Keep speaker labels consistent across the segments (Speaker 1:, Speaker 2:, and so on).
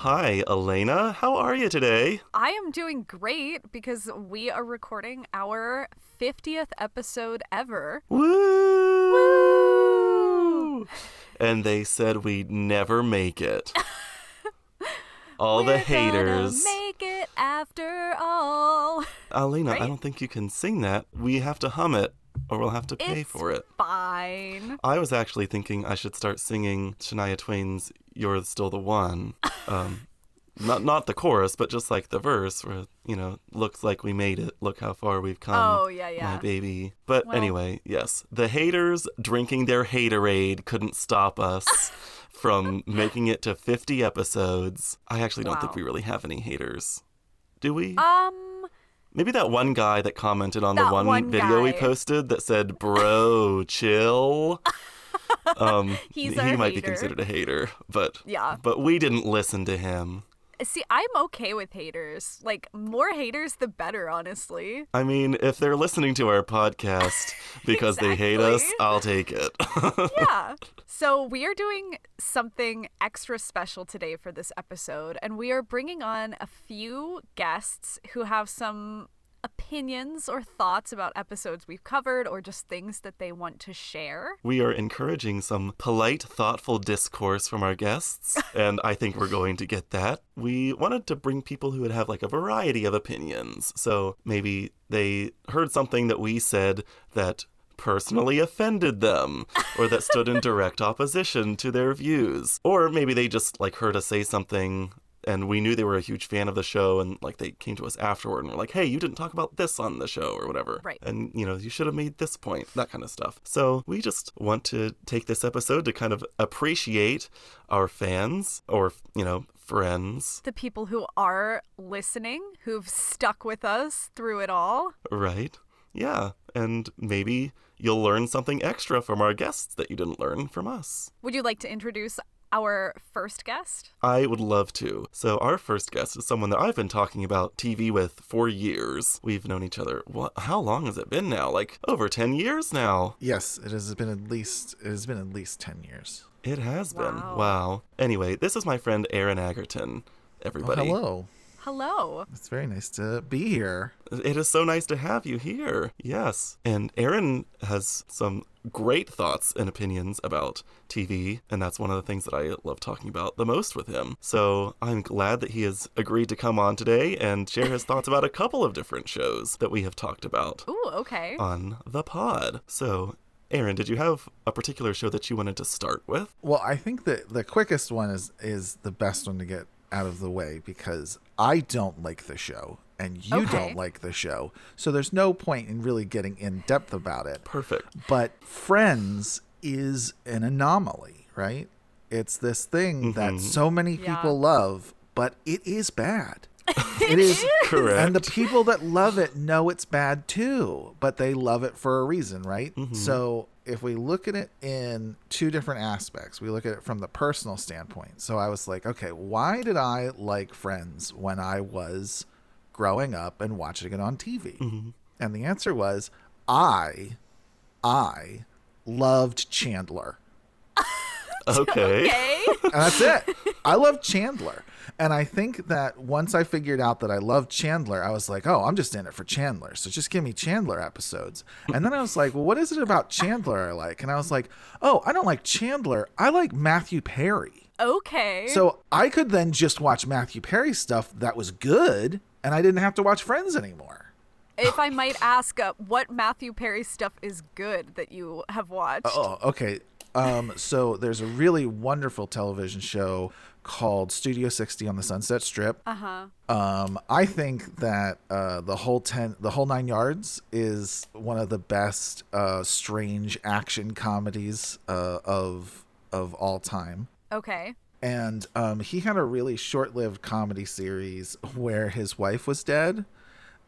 Speaker 1: Hi, Elena. How are you today?
Speaker 2: I am doing great because we are recording our 50th episode ever.
Speaker 1: Woo! Woo! And they said we'd never make it. all
Speaker 2: We're
Speaker 1: the haters.
Speaker 2: Make it after all.
Speaker 1: Elena,
Speaker 2: Right?
Speaker 1: I don't think you can sing that. We have to hum it, or we'll have to pay
Speaker 2: it's
Speaker 1: for it.
Speaker 2: fine.
Speaker 1: I was actually thinking I should start singing Shania Twain's "You're Still the One." Um, not not the chorus, but just like the verse, where you know, looks like we made it. Look how far we've come.
Speaker 2: Oh, yeah, yeah.
Speaker 1: my baby. But
Speaker 2: Well-
Speaker 1: anyway, yes, the haters drinking their haterade couldn't stop us from making it to 50 episodes. I actually don't think we really have any haters. Do we?
Speaker 2: Um,
Speaker 1: Maybe that one guy that commented on the one,
Speaker 2: one
Speaker 1: video we posted that said, "Bro, chill." Um, he might be considered a hater, but
Speaker 2: Yeah.
Speaker 1: but we didn't listen to him.
Speaker 2: See, I'm okay with haters. Like, more haters, the better, honestly.
Speaker 1: I mean, if they're listening to our podcast because they hate us, I'll take it.
Speaker 2: yeah. So, we are doing something extra special today for this episode, and we are bringing on a few guests who have some opinions or thoughts about episodes we've covered or just things that they want to share.
Speaker 1: we are encouraging some polite, thoughtful discourse from our guests, and I think we're going to get that. We wanted to bring people who would have like a variety of opinions. So maybe they heard something that we said that personally offended them or that stood in direct opposition to their views or maybe they just like heard us say something and we knew they were a huge fan of the show and like they came to us afterward and were like hey you didn't talk about this on the show or whatever.
Speaker 2: Right.
Speaker 1: and you know you should have made this point that kind of stuff. So we just want to take this episode to kind of appreciate our fans or you know friends.
Speaker 2: The people who are listening, who've stuck with us through it all.
Speaker 1: right. Yeah. And maybe you'll learn something extra from our guests that you didn't learn from us.
Speaker 2: Would you like to introduce our first guest?
Speaker 1: I would love to. So, our first guest is someone that I've been talking about TV with for years. We've known each other, what, how long has it been now? Like over 10 years now.
Speaker 3: Yes, it has been at least it has been at least ten years.
Speaker 1: It has been.
Speaker 2: Wow.
Speaker 1: Wow. Anyway, this is my friend Aaron Agerton,
Speaker 3: Oh,
Speaker 1: everybody.
Speaker 3: hello.
Speaker 2: Hello.
Speaker 3: It's very nice to be here.
Speaker 1: It is so nice to have you here. Yes. And Aaron has some great thoughts and opinions about TV, and that's one of the things that I love talking about the most with him. So I'm glad that he has agreed to come on today and share his thoughts about a couple of different shows that we have talked about
Speaker 2: Ooh, okay.
Speaker 1: on the pod. So, Aaron, did you have a particular show that you wanted to start with?
Speaker 3: Well, I think that the quickest one is is the best one to get out of the way because I don't like the show and you
Speaker 2: Okay.
Speaker 3: don't like the show. So there's no point in really getting in depth about it.
Speaker 1: Perfect.
Speaker 3: But Friends is an anomaly, right? It's this thing that mm-hmm. so many
Speaker 2: Yeah.
Speaker 3: people love, but it is bad. It is
Speaker 1: Correct.
Speaker 3: And the people that love it know it's bad too, but they love it for a reason, right? Mm-hmm. So if we look at it in two different aspects, we look at it from the personal standpoint. So I was like, okay, why did I like Friends when I was growing up and watching it on TV? Mm-hmm. And the answer was I I loved Chandler.
Speaker 1: Okay.
Speaker 2: Okay.
Speaker 3: And that's it. I love Chandler. And I think that once I figured out that I loved Chandler, I was like, oh, I'm just in it for Chandler. So just give me Chandler episodes. And then I was like, well, what is it about Chandler I like? And I was like, oh, I don't like Chandler. I like Matthew Perry.
Speaker 2: Okay.
Speaker 3: So I could then just watch Matthew Perry stuff that was good, and I didn't have to watch Friends anymore.
Speaker 2: if I might ask, uh, what Matthew Perry stuff is good that you have watched?
Speaker 3: Oh, okay. Um, so there's a really wonderful television show called Studio 60 on the Sunset Strip.
Speaker 2: Uh huh.
Speaker 3: Um, I think that uh, the whole ten, the whole nine yards is one of the best uh, strange action comedies uh, of of all time.
Speaker 2: Okay.
Speaker 3: And um, he had a really short-lived comedy series where his wife was dead,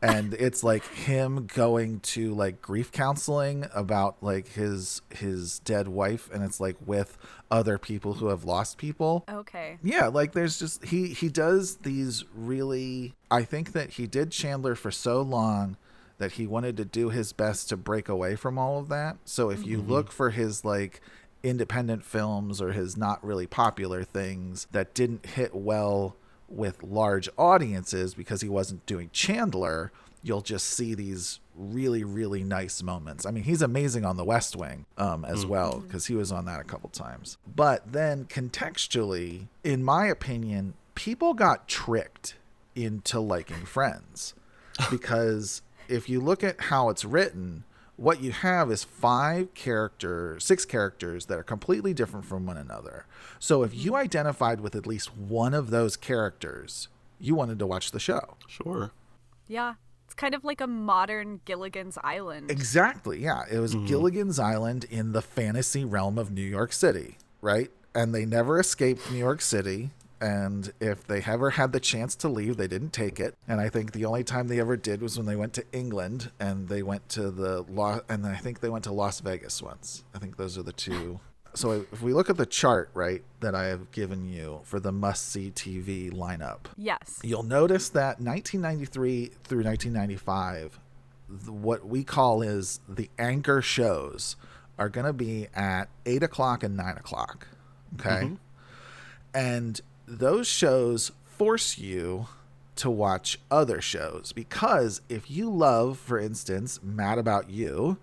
Speaker 3: and it's like him going to like grief counseling about like his his dead wife, and it's like with other people who have lost people.
Speaker 2: Okay.
Speaker 3: Yeah, like there's just he he does these really I think that he did Chandler for so long that he wanted to do his best to break away from all of that. So if you mm-hmm. look for his like independent films or his not really popular things that didn't hit well with large audiences because he wasn't doing Chandler, you'll just see these really really nice moments. I mean, he's amazing on The West Wing um, as well because he was on that a couple times. But then contextually, in my opinion, people got tricked into liking Friends because if you look at how it's written, what you have is five characters, six characters that are completely different from one another. So if you hmm. identified with at least one of those characters, you wanted to watch the show.
Speaker 1: Sure.
Speaker 2: Yeah. It's kind of like a modern Gilligan's Island.
Speaker 3: Exactly. Yeah. It was mm-hmm. Gilligan's Island in the fantasy realm of New York City, right? And they never escaped New York City. And if they ever had the chance to leave, they didn't take it. And I think the only time they ever did was when they went to England and they went to the law, and I think they went to Las Vegas once. I think those are the two. So if we look at the chart, right, that I have given you for the must see TV lineup,
Speaker 2: yes.
Speaker 3: You'll notice that 1993 through 1995, what we call is the anchor shows are going to be at 8 o'clock and 9 o'clock. Okay. Mm-hmm. And those shows force you to watch other shows because if you love, for instance, Mad About You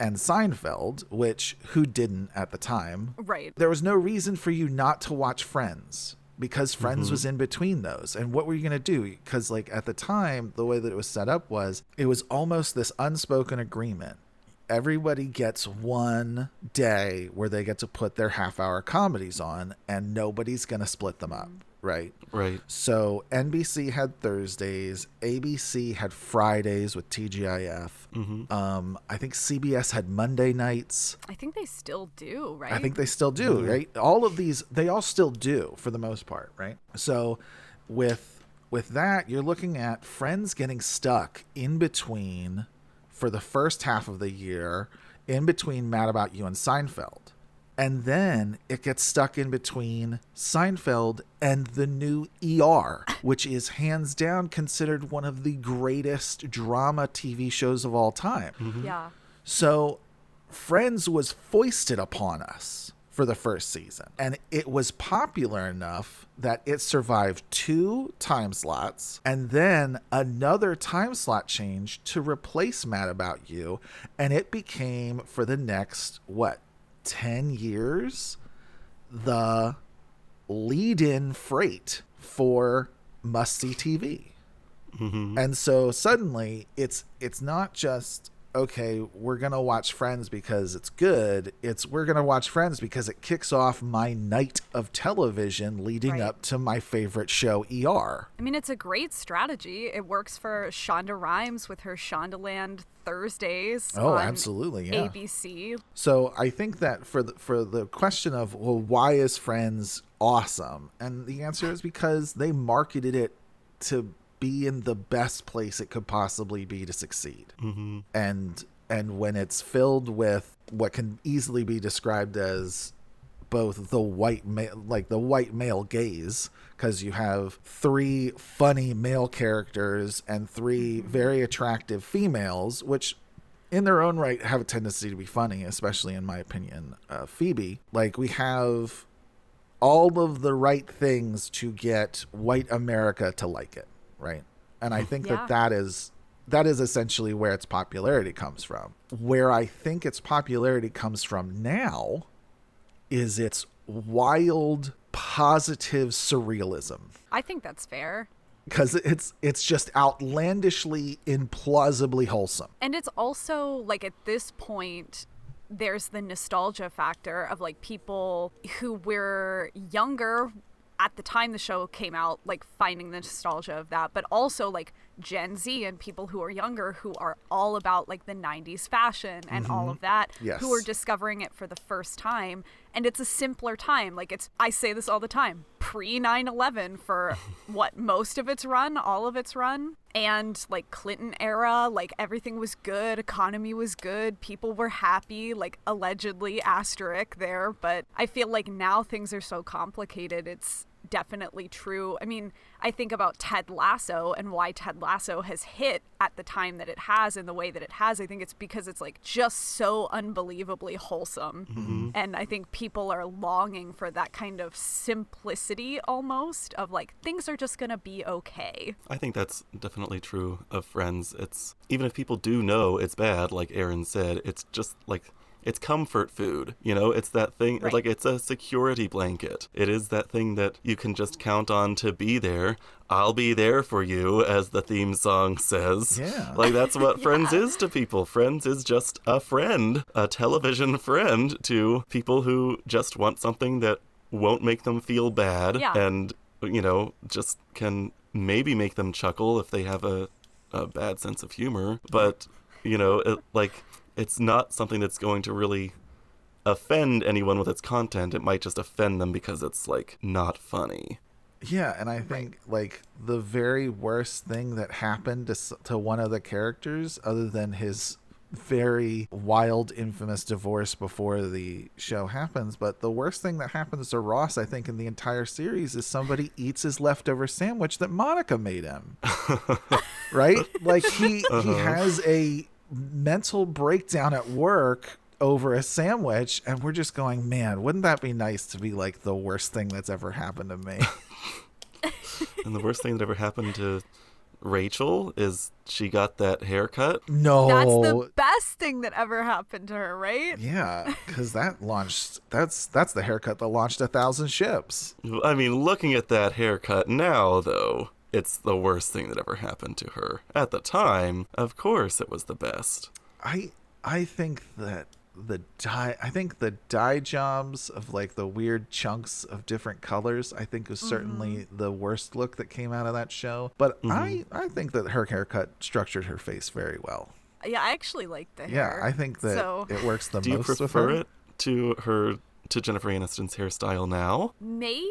Speaker 3: and Seinfeld, which who didn't at the time,
Speaker 2: Right.
Speaker 3: there was no reason for you not to watch Friends because Friends mm-hmm. was in between those. And what were you going to do? Because, like, at the time, the way that it was set up was it was almost this unspoken agreement. Everybody gets one day where they get to put their half hour comedies on, and nobody's going to split them up, right?
Speaker 1: Right.
Speaker 3: So NBC had Thursdays, ABC had Fridays with TGIF. Um, I think CBS had Monday nights.
Speaker 2: I think they still do, right?
Speaker 3: I think they still do, right? All of these, they all still do for the most part, right? So, with with that, you're looking at Friends getting stuck in between for the first half of the year, in between Mad About You and Seinfeld, and then it gets stuck in between Seinfeld and the new ER, which is hands down considered one of the greatest drama TV shows of all time.
Speaker 2: Yeah.
Speaker 3: So, Friends was foisted upon us for the first season, and it was popular enough that it survived two time slots and then another time slot change to replace Mad About You, and it became for the next what 10 years the lead in freight for must see TV. Mm-hmm. And so suddenly it's it's not just okay, we're going to watch Friends because it's good. It's we're going to watch Friends because it kicks off my night of television leading
Speaker 2: Right.
Speaker 3: up to my favorite show ER.
Speaker 2: I mean, it's a great strategy. It works for Shonda Rhimes with her Shondaland Thursdays.
Speaker 3: Oh,
Speaker 2: on
Speaker 3: absolutely, yeah.
Speaker 2: ABC.
Speaker 3: So I think that for the, for the question of well, why is Friends awesome? And the answer is because they marketed it to be in the best place it could possibly be to succeed. Mm-hmm. And and when it's filled with what can easily be described as both the white male like the white male gaze because you have three funny male characters and three very attractive females which in their own right have a tendency to be funny especially in my opinion uh, phoebe like we have all of the right things to get white america to like it right and i think
Speaker 2: Yeah.
Speaker 3: that that is that is essentially where its popularity comes from where i think its popularity comes from now is its wild positive surrealism
Speaker 2: I think that's fair.
Speaker 3: because it's it's just outlandishly implausibly wholesome
Speaker 2: And it's also like at this point, there's the nostalgia factor of like people who were younger at the time the show came out, like finding the nostalgia of that, but also like Gen Z and people who are younger who are all about like the 90s fashion and all mm-hmm. of that,
Speaker 3: Yes.
Speaker 2: who are discovering it for the first time. And it's a simpler time. Like it's, I say this all the time pre 9 11 for what most of its run, all of its run. And like Clinton era, like everything was good, economy was good, people were happy, like allegedly asterisk there. But I feel like now things are so complicated. It's definitely true. I mean, I think about Ted Lasso and why Ted Lasso has hit at the time that it has in the way that it has. I think it's because it's like just so unbelievably wholesome. Mm-hmm. And I think people are longing for that kind of simplicity almost of like things are just going to be okay.
Speaker 1: I think that's definitely true of Friends. It's even if people do know it's bad, like Aaron said, it's just like it's comfort food. You know, it's that thing
Speaker 2: Right.
Speaker 1: like it's a security blanket. It is that thing that you can just count on to be there. I'll be there for you, as the theme song says.
Speaker 3: Yeah.
Speaker 1: Like that's what Friends is to people. Friends is just a friend, a television friend to people who just want something that won't make them feel bad
Speaker 2: Yeah.
Speaker 1: and you know, just can maybe make them chuckle if they have a, a bad sense of humor. But, you know, it, like, it's not something that's going to really offend anyone with its content. It might just offend them because it's, like, not funny.
Speaker 3: Yeah, and I think like the very worst thing that happened to to one of the characters, other than his very wild, infamous divorce before the show happens, but the worst thing that happens to Ross, I think, in the entire series is somebody eats his leftover sandwich that Monica made him. right? Like he he uh-huh. has a mental breakdown at work over a sandwich and we're just going, "Man, wouldn't that be nice to be like the worst thing that's ever happened to me?"
Speaker 1: And the worst thing that ever happened to Rachel is she got that haircut.
Speaker 3: No.
Speaker 2: That's the best thing that ever happened to her, right?
Speaker 3: Yeah, because that launched. That's that's the haircut that launched a thousand ships.
Speaker 1: I mean, looking at that haircut now, though, it's the worst thing that ever happened to her. At the time, of course, it was the best.
Speaker 3: I I think that the dye. I think the dye jobs of like the weird chunks of different colors. I think was certainly mm-hmm. the worst look that came out of that show. But I mm-hmm. I think that her haircut structured her face very well.
Speaker 2: Yeah, I actually like the
Speaker 3: Yeah,
Speaker 2: hair.
Speaker 3: I think that
Speaker 2: so
Speaker 3: it works the
Speaker 1: Do you
Speaker 3: most with
Speaker 1: prefer
Speaker 3: her.
Speaker 1: it to her to Jennifer Aniston's hairstyle now?
Speaker 2: maybe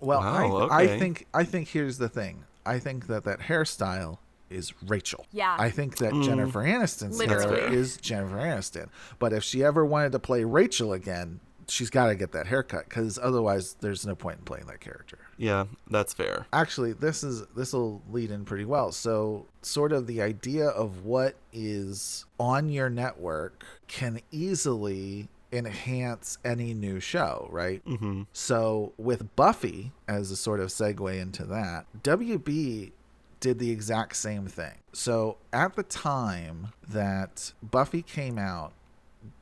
Speaker 3: Well, I,
Speaker 1: Wow,
Speaker 3: I
Speaker 1: okay.
Speaker 3: think I think here's the thing. I think that that hairstyle is Rachel.
Speaker 2: Yeah.
Speaker 3: I think that
Speaker 1: Mm.
Speaker 3: Jennifer Aniston's hair
Speaker 2: Literally.
Speaker 3: is Jennifer Aniston. But if she ever wanted to play Rachel again, she's got to get that haircut because otherwise, there's no point in playing that character.
Speaker 1: Yeah, that's fair.
Speaker 3: Actually, this is this will lead in pretty well. So, sort of the idea of what is on your network can easily enhance any new show, right?
Speaker 1: hmm
Speaker 3: So with Buffy as a sort of segue into that, WB did the exact same thing. So at the time that Buffy came out,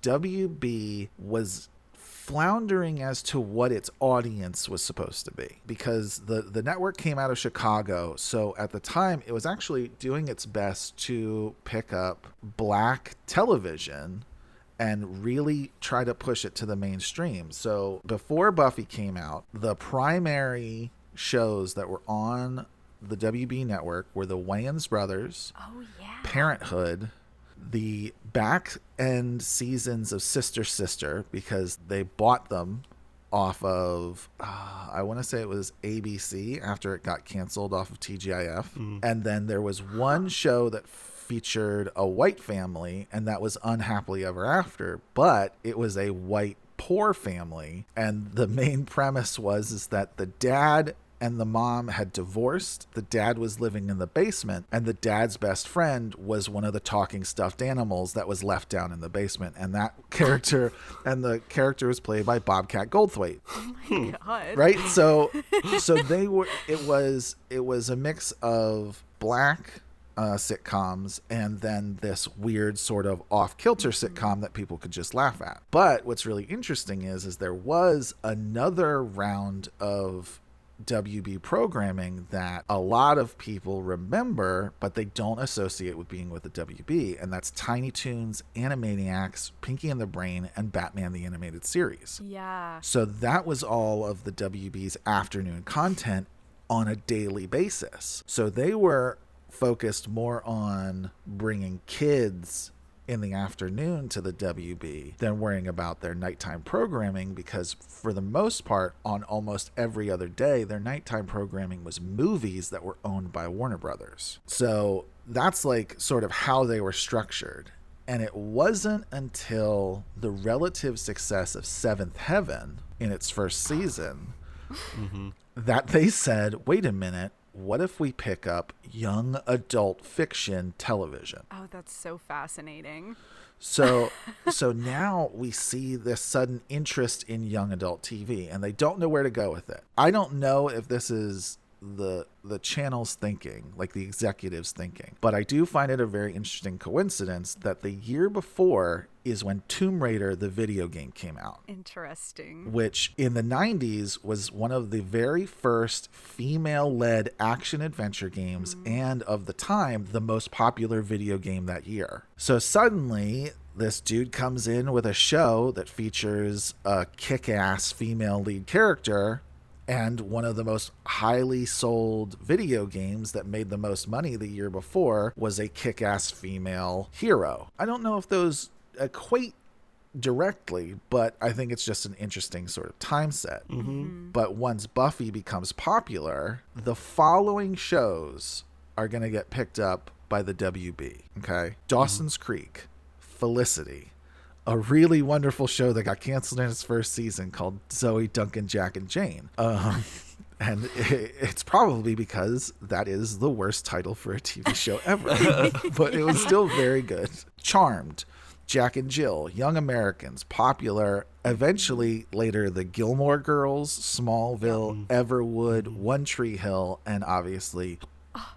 Speaker 3: WB was floundering as to what its audience was supposed to be because the the network came out of Chicago so at the time it was actually doing its best to pick up black television and really try to push it to the mainstream. So before Buffy came out, the primary shows that were on the WB network were the Wayans brothers,
Speaker 2: Oh yeah.
Speaker 3: Parenthood, the back end seasons of Sister Sister because they bought them off of uh, I want to say it was ABC after it got canceled off of TGIF. And then there was one show that featured a white family and that was Unhappily Ever After, but it was a white poor family and the main premise was is that the dad and the mom had divorced. The dad was living in the basement, and the dad's best friend was one of the talking stuffed animals that was left down in the basement. And that character, and the character was played by Bobcat Goldthwait, oh
Speaker 2: God.
Speaker 3: right? So, so they were. It was it was a mix of black uh, sitcoms and then this weird sort of off kilter sitcom that people could just laugh at. But what's really interesting is is there was another round of WB programming that a lot of people remember, but they don't associate with being with the WB, and that's Tiny Toons, Animaniacs, Pinky and the Brain, and Batman the Animated Series.
Speaker 2: Yeah.
Speaker 3: So that was all of the WB's afternoon content on a daily basis. So they were focused more on bringing kids in the afternoon to the WB than worrying about their nighttime programming because, for the most part, on almost every other day, their nighttime programming was movies that were owned by Warner Brothers. So that's like sort of how they were structured. And it wasn't until the relative success of Seventh Heaven in its first season mm-hmm. that they said, wait a minute, what if we pick up young adult fiction television?
Speaker 2: Oh, that's so fascinating.
Speaker 3: So so now we see this sudden interest in young adult TV and they don't know where to go with it. I don't know if this is the the channel's thinking, like the executives thinking. But I do find it a very interesting coincidence that the year before is when Tomb Raider the video game came out.
Speaker 2: Interesting.
Speaker 3: Which in the 90s was one of the very first female-led action adventure games mm. and of the time the most popular video game that year. So suddenly this dude comes in with a show that features a kick-ass female lead character and one of the most highly sold video games that made the most money the year before was a kick ass female hero. I don't know if those equate directly, but I think it's just an interesting sort of time set.
Speaker 1: Mm-hmm. mm-hmm.
Speaker 3: But once Buffy becomes popular, the following shows are going to get picked up by the WB. Okay. Dawson's mm-hmm. Creek, Felicity, a really wonderful show that got canceled in its first season called Zoe, Duncan, Jack, and Jane. Um, and it's probably because that is the worst title for a TV show ever. but it was still very good. Charmed, Jack and Jill, Young Americans, popular. Eventually, later, the Gilmore Girls, Smallville, Everwood, One Tree Hill, and obviously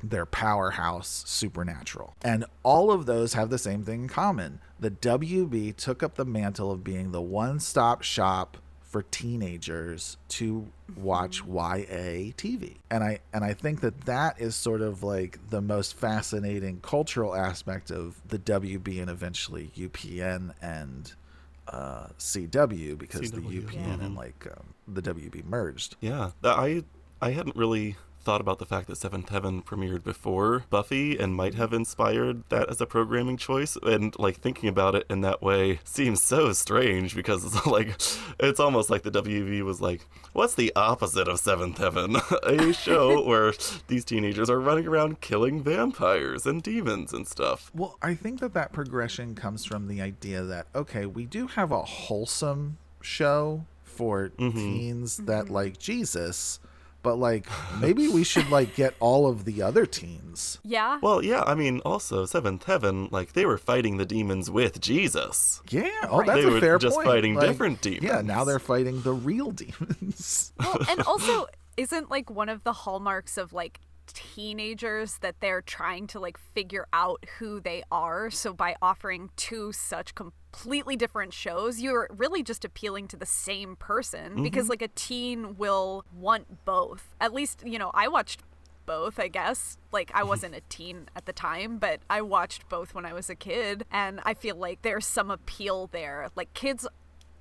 Speaker 3: their powerhouse, Supernatural. And all of those have the same thing in common. The WB took up the mantle of being the one stop shop for teenagers to watch mm-hmm. YA TV. And I and I think that that is sort of like the most fascinating cultural aspect of the WB and eventually UPN and uh, CW because CW, the UPN yeah. and like um, the WB merged.
Speaker 1: Yeah, I I hadn't really thought about the fact that Seventh Heaven premiered before Buffy and might have inspired that as a programming choice. And like thinking about it in that way seems so strange because it's like it's almost like the WB was like, what's the opposite of Seventh Heaven? a show where these teenagers are running around killing vampires and demons and stuff.
Speaker 3: Well, I think that that progression comes from the idea that okay, we do have a wholesome show for mm-hmm. teens that mm-hmm. like Jesus but like maybe we should like get all of the other teens.
Speaker 2: Yeah.
Speaker 1: Well, yeah, I mean, also Seventh Heaven, like they were fighting the demons with Jesus.
Speaker 3: Yeah. Oh, right. that's
Speaker 1: they
Speaker 3: a fair
Speaker 1: were just
Speaker 3: point.
Speaker 1: fighting like, different demons.
Speaker 3: Yeah, now they're fighting the real demons.
Speaker 2: well, and also isn't like one of the hallmarks of like teenagers that they're trying to like figure out who they are. So by offering two such completely different shows, you're really just appealing to the same person mm-hmm. because like a teen will want both. At least, you know, I watched both, I guess. Like, I wasn't a teen at the time, but I watched both when I was a kid. And I feel like there's some appeal there. Like, kids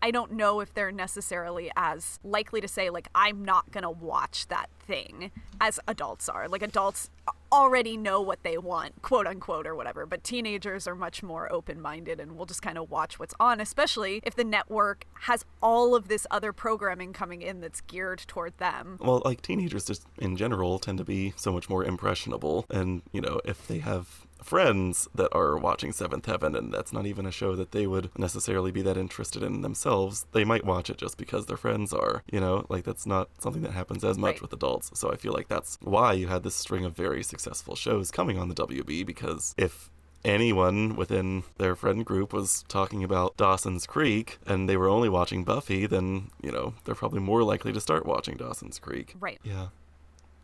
Speaker 2: I don't know if they're necessarily as likely to say, like, I'm not going to watch that thing as adults are. Like, adults already know what they want, quote unquote, or whatever. But teenagers are much more open minded and will just kind of watch what's on, especially if the network has all of this other programming coming in that's geared toward them.
Speaker 1: Well, like teenagers just in general tend to be so much more impressionable. And, you know, if they have friends that are watching Seventh Heaven, and that's not even a show that they would necessarily be that interested in themselves. They might watch it just because their friends are, you know, like that's not something that happens as much right. with adults. So I feel like that's why you had this string of very successful shows coming on the WB because if anyone within their friend group was talking about Dawson's Creek and they were only watching Buffy, then, you know, they're probably more likely to start watching Dawson's Creek.
Speaker 2: Right.
Speaker 1: Yeah.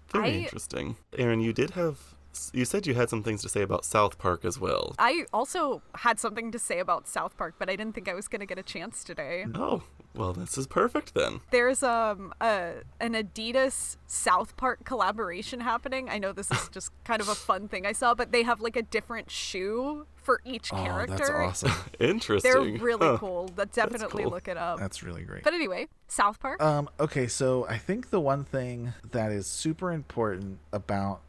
Speaker 1: Very I... interesting. Aaron, you did have you said you had some things to say about South Park as well.
Speaker 2: I also had something to say about South Park, but I didn't think I was going to get a chance today.
Speaker 1: Oh, well, this is perfect then.
Speaker 2: There's um a an Adidas South Park collaboration happening. I know this is just kind of a fun thing I saw, but they have like a different shoe for each oh, character.
Speaker 3: That's awesome.
Speaker 1: Interesting.
Speaker 2: They're really huh. cool. That definitely
Speaker 3: cool.
Speaker 2: look it up.
Speaker 3: That's really great.
Speaker 2: But anyway, South Park.
Speaker 3: Um okay, so I think the one thing that is super important about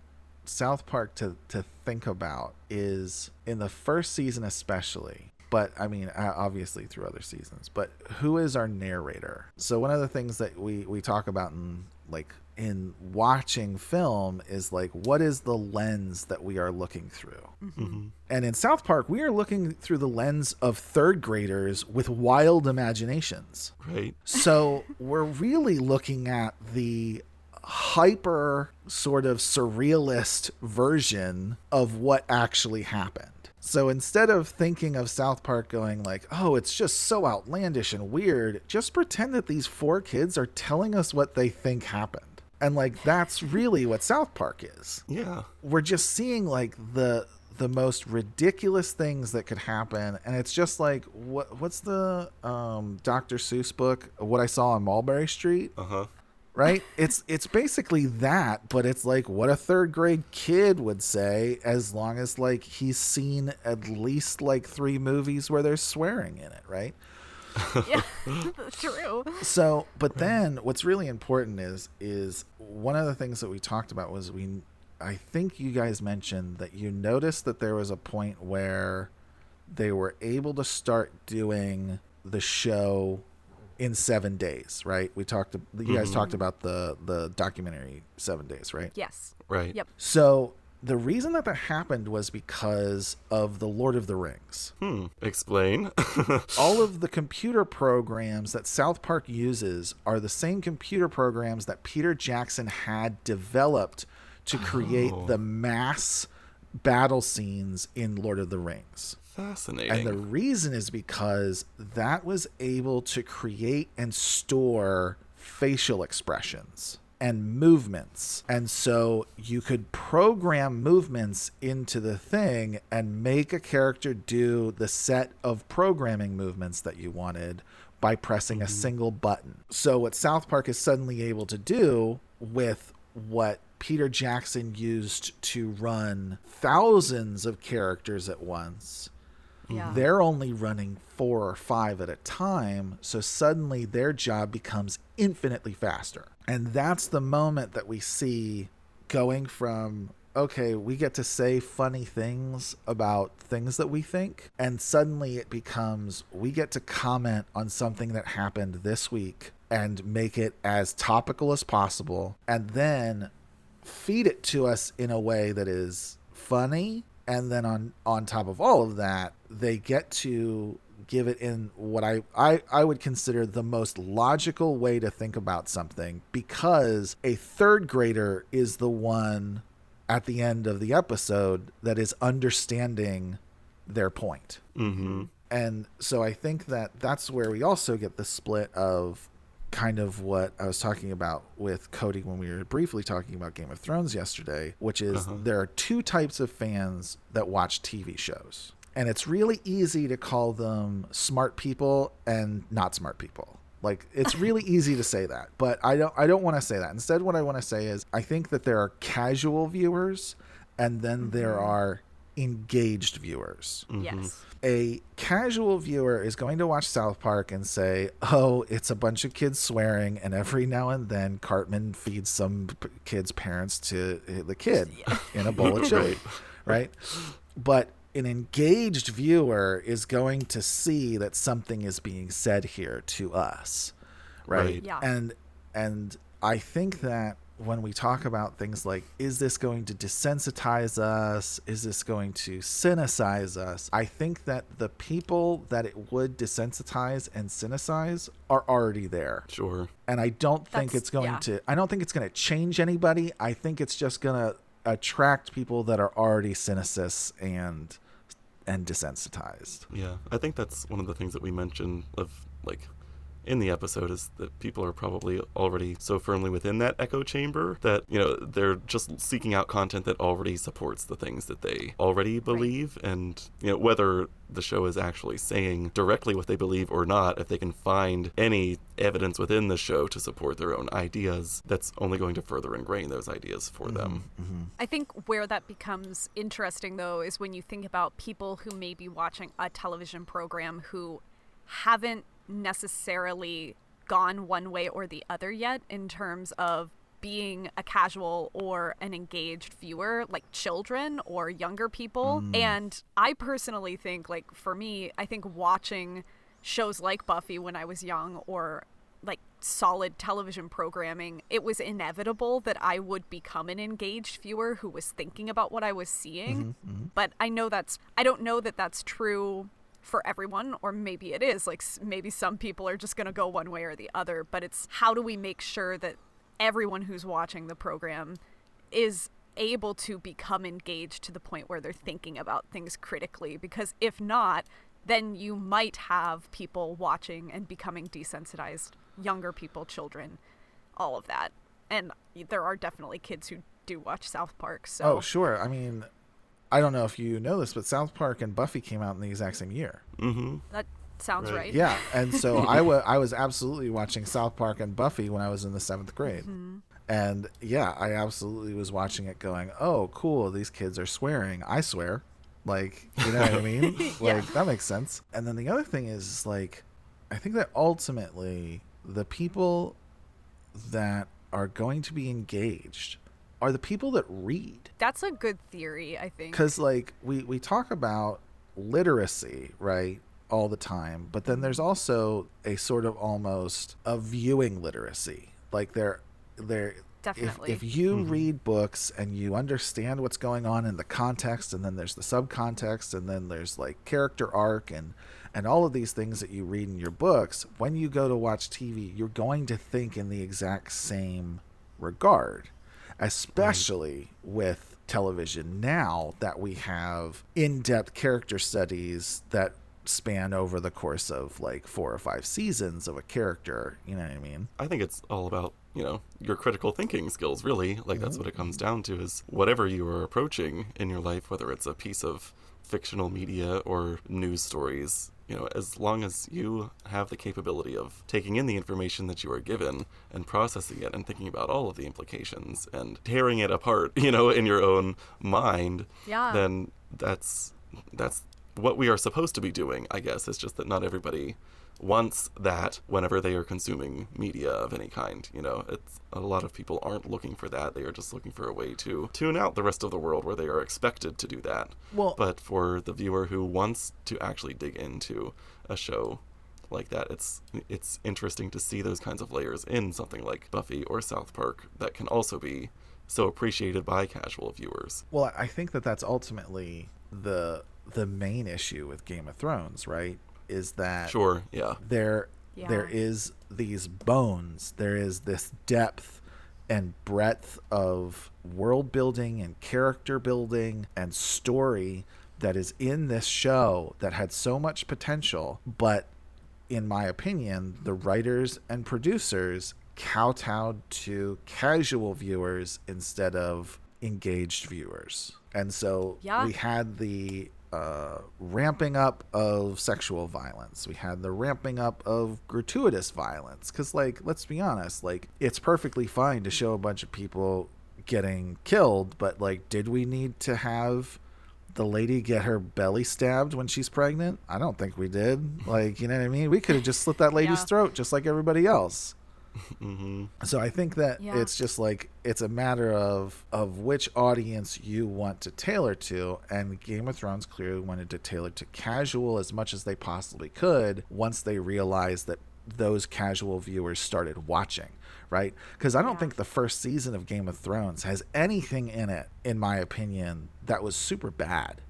Speaker 3: South Park to to think about is in the first season especially but I mean, obviously through other seasons. But who is our narrator? So one of the things that we we talk about in like in watching film is like what is the lens that we are looking through
Speaker 1: mm-hmm.
Speaker 3: and in south park we are looking through the lens of third graders with wild imaginations
Speaker 1: right
Speaker 3: so we're really looking at the hyper sort of surrealist version of what actually happened. So instead of thinking of South Park going like, "Oh, it's just so outlandish and weird," just pretend that these four kids are telling us what they think happened. And like that's really what South Park is.
Speaker 1: Yeah.
Speaker 3: We're just seeing like the the most ridiculous things that could happen and it's just like what what's the um Dr. Seuss book What I Saw on Mulberry Street?
Speaker 1: Uh-huh.
Speaker 3: Right? It's it's basically that, but it's like what a third grade kid would say, as long as like he's seen at least like three movies where there's swearing in it, right?
Speaker 2: yeah, true.
Speaker 3: So, but then what's really important is is one of the things that we talked about was we I think you guys mentioned that you noticed that there was a point where they were able to start doing the show in seven days, right? We talked. You guys talked about the the documentary Seven Days, right?
Speaker 2: Yes.
Speaker 1: Right.
Speaker 2: Yep.
Speaker 3: So the reason that that happened was because of the Lord of the Rings.
Speaker 1: Hmm. Explain.
Speaker 3: All of the computer programs that South Park uses are the same computer programs that Peter Jackson had developed to create
Speaker 1: Oh.
Speaker 3: the mass battle scenes in Lord of the Rings.
Speaker 1: Fascinating.
Speaker 3: And the reason is because that was able to create and store facial expressions and movements. And so you could program movements into the thing and make a character do the set of programming movements that you wanted by pressing a mm-hmm. single button. So what South Park is suddenly able to do with what Peter Jackson used to run thousands of characters at once They're only running four or five at a time. So suddenly their job becomes infinitely faster. And that's the moment that we see going from, okay, we get to say funny things about things that we think. And suddenly it becomes, we get to comment on something that happened this week and make it as topical as possible. And then feed it to us in a way that is funny and then on on top of all of that they get to give it in what I, I I would consider the most logical way to think about something because a third grader is the one at the end of the episode that is understanding their point.
Speaker 1: mm-hmm.
Speaker 3: And so I think that that's where we also get the split of kind of what I was talking about with Cody when we were briefly talking about Game of Thrones yesterday, which is uh-huh. there are two types of fans that watch TV shows. And it's really easy to call them smart people and not smart people. Like it's really easy to say that, but I don't I don't want to say that. Instead what I want to say is I think that there are casual viewers and then there mm-hmm. are engaged viewers mm-hmm.
Speaker 2: Yes.
Speaker 3: A casual viewer is going to watch South Park and say, "Oh, it's a bunch of kids swearing, and every now and then Cartman feeds some p- kid's parents to uh, the kid in a bowl of chili." right? But an engaged viewer is going to see that something is being said here to us, right?
Speaker 1: Right.
Speaker 2: Yeah.
Speaker 3: And and I think that when we talk about things like is this going to desensitize us? Is this going to cynicize us? I think that the people that it would desensitize and cynicize are already there.
Speaker 1: Sure.
Speaker 3: and i don't think
Speaker 2: That's-
Speaker 3: it's going
Speaker 2: yeah.
Speaker 3: to i don't think it's going to change anybody. I think it's just going to attract people that are already cynicists and and desensitized.
Speaker 1: Yeah, I think that's one of the things that we mentioned of like in the episode is that people are probably already so firmly within that echo chamber that you know they're just seeking out content that already supports the things that they already believe. And you know whether the show is actually saying directly what they believe or not if they can find any evidence within the show to support their own ideas that's only going to further ingrain those ideas for them. Mm-hmm, mm-hmm.
Speaker 2: I think where that becomes interesting, though, is when you think about people who may be watching a television program who haven't necessarily gone one way or the other yet in terms of being a casual or an engaged viewer, like children or younger people. Mm. And I personally think, like, for me, I think watching shows like Buffy when I was young or like solid television programming, it was inevitable that I would become an engaged viewer who was thinking about what I was seeing. Mm-hmm, mm-hmm. But I know that's, I don't know that that's true for everyone, or maybe it is. Like, maybe some people are just going to go one way or the other, but it's how do we make sure that everyone who's watching the program is able to become engaged to the point where they're thinking about things critically because if not then you might have people watching and becoming desensitized younger people children all of that and there are definitely kids who do watch south park so
Speaker 3: Oh, sure. I mean, I don't know if you know this, but South Park and Buffy came out in the exact same year.
Speaker 1: Mm-hmm.
Speaker 2: that sounds
Speaker 1: Right.
Speaker 2: right,
Speaker 3: Yeah, and so I wa- I was absolutely watching South Park and Buffy when I was in the seventh grade.
Speaker 2: Mm-hmm.
Speaker 3: And yeah, I absolutely was watching it going, oh, cool, these kids are swearing. I swear. Like, you know what I mean? Like, that makes sense. And then the other thing is, like, I think that ultimately the people that are going to be engaged are the people that read.
Speaker 2: that's a good theory i think
Speaker 3: Because, like, we, we talk about literacy, right? All the time. But then there's mm-hmm. also a sort of almost a viewing literacy. Like, there, there,
Speaker 2: Definitely.
Speaker 3: if, if you mm-hmm. read books and you understand what's going on in the context and then there's the subcontext and then there's like character arc and and all of these things that you read in your books when you go to watch TV you're going to think in the exact same regard especially with television now that we have in-depth character studies that span over the course of like four or five seasons of a character you know what i mean
Speaker 1: I think it's all about, you know, your critical thinking skills, really. Like, that's mm-hmm. what it comes down to is whatever you are approaching in your life, whether it's a piece of fictional media or news stories, you know, as long as you have the capability of taking in the information that you are given and processing it and thinking about all of the implications and tearing it apart, you know, in your own mind,
Speaker 2: Yeah.
Speaker 1: then that's that's what we are supposed to be doing, I guess. It's just that not everybody wants that whenever they are consuming media of any kind. You know, it's a lot of people aren't looking for that. They are just looking for a way to tune out the rest of the world where they are expected to do that.
Speaker 3: Well-
Speaker 1: but for the viewer who wants to actually dig into a show like that, it's it's interesting to see those kinds of layers in something like Buffy or South Park that can also be so appreciated by casual viewers.
Speaker 3: Well, I think that that's ultimately the the main issue with Game of Thrones, right? Is that
Speaker 1: Sure, yeah.
Speaker 3: there
Speaker 2: Yeah.
Speaker 3: there is these bones, there is this depth and breadth of world building and character building and story that is in this show that had so much potential, but in my opinion, the writers and producers kowtowed to casual viewers instead of engaged viewers. And so
Speaker 2: Yeah.
Speaker 3: we had the uh, ramping up of sexual violence. We had the ramping up of gratuitous violence. Because, like, let's be honest, like, it's perfectly fine to show a bunch of people getting killed, but, like, did we need to have the lady get her belly stabbed when she's pregnant? I don't think we did. Like, you know what I mean? We could have just slit that lady's
Speaker 2: Yeah.
Speaker 3: throat just like everybody else.
Speaker 1: Hmm
Speaker 3: So I think that
Speaker 2: Yeah.
Speaker 3: it's just like it's a matter of of which audience you want to tailor to, and Game of Thrones clearly wanted to tailor to casual as much as they possibly could. Once they realized that those casual viewers started watching, right? Because I don't
Speaker 2: Yeah.
Speaker 3: think the first season of Game of Thrones has anything in it, in my opinion, that was super bad,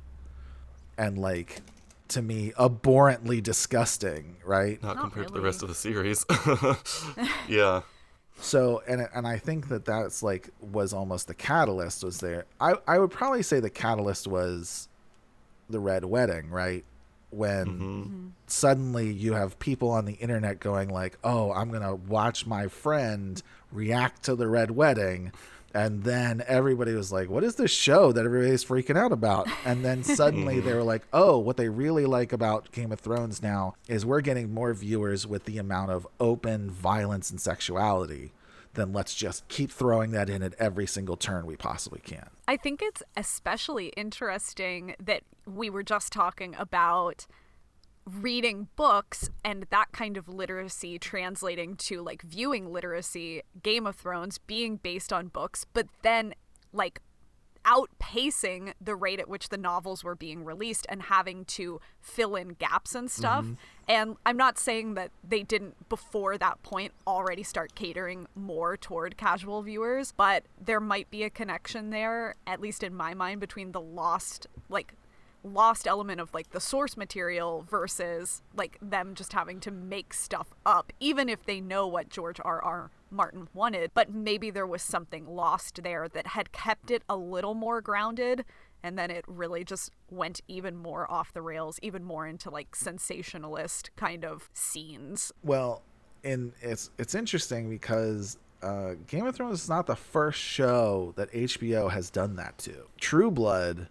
Speaker 3: and like to me abhorrently disgusting, right?
Speaker 1: Not,
Speaker 2: Not
Speaker 1: compared to the rest of the series. yeah.
Speaker 3: So and and I think that that's like was almost the catalyst was there. I I would probably say the catalyst was the red wedding, right? When
Speaker 1: hmm
Speaker 3: suddenly you have people on the internet going like, "Oh, I'm going to watch my friend react to the red wedding." And then everybody was like, "What is this show that everybody's freaking out about?" And then suddenly they hmm. were like, "Oh, what they really like about Game of Thrones now is we're getting more viewers with the amount of open violence and sexuality. Then let's just keep throwing that in at every single turn we possibly can."
Speaker 2: I think it's especially interesting that we were just talking about reading books and that kind of literacy translating to like viewing literacy, Game of Thrones being based on books, but then like outpacing the rate at which the novels were being released and having to fill in gaps and stuff. Mm-hmm. And I'm not saying that they didn't before that point already start catering more toward casual viewers, but there might be a connection there, at least in my mind, between the lost like lost element of like the source material versus like them just having to make stuff up even if they know what George R R Martin wanted, but maybe there was something lost there that had kept it a little more grounded and then it really just went even more off the rails, even more into like sensationalist kind of scenes.
Speaker 3: Well, and it's it's interesting because uh, Game of Thrones is not the first show that HBO has done that to. True Blood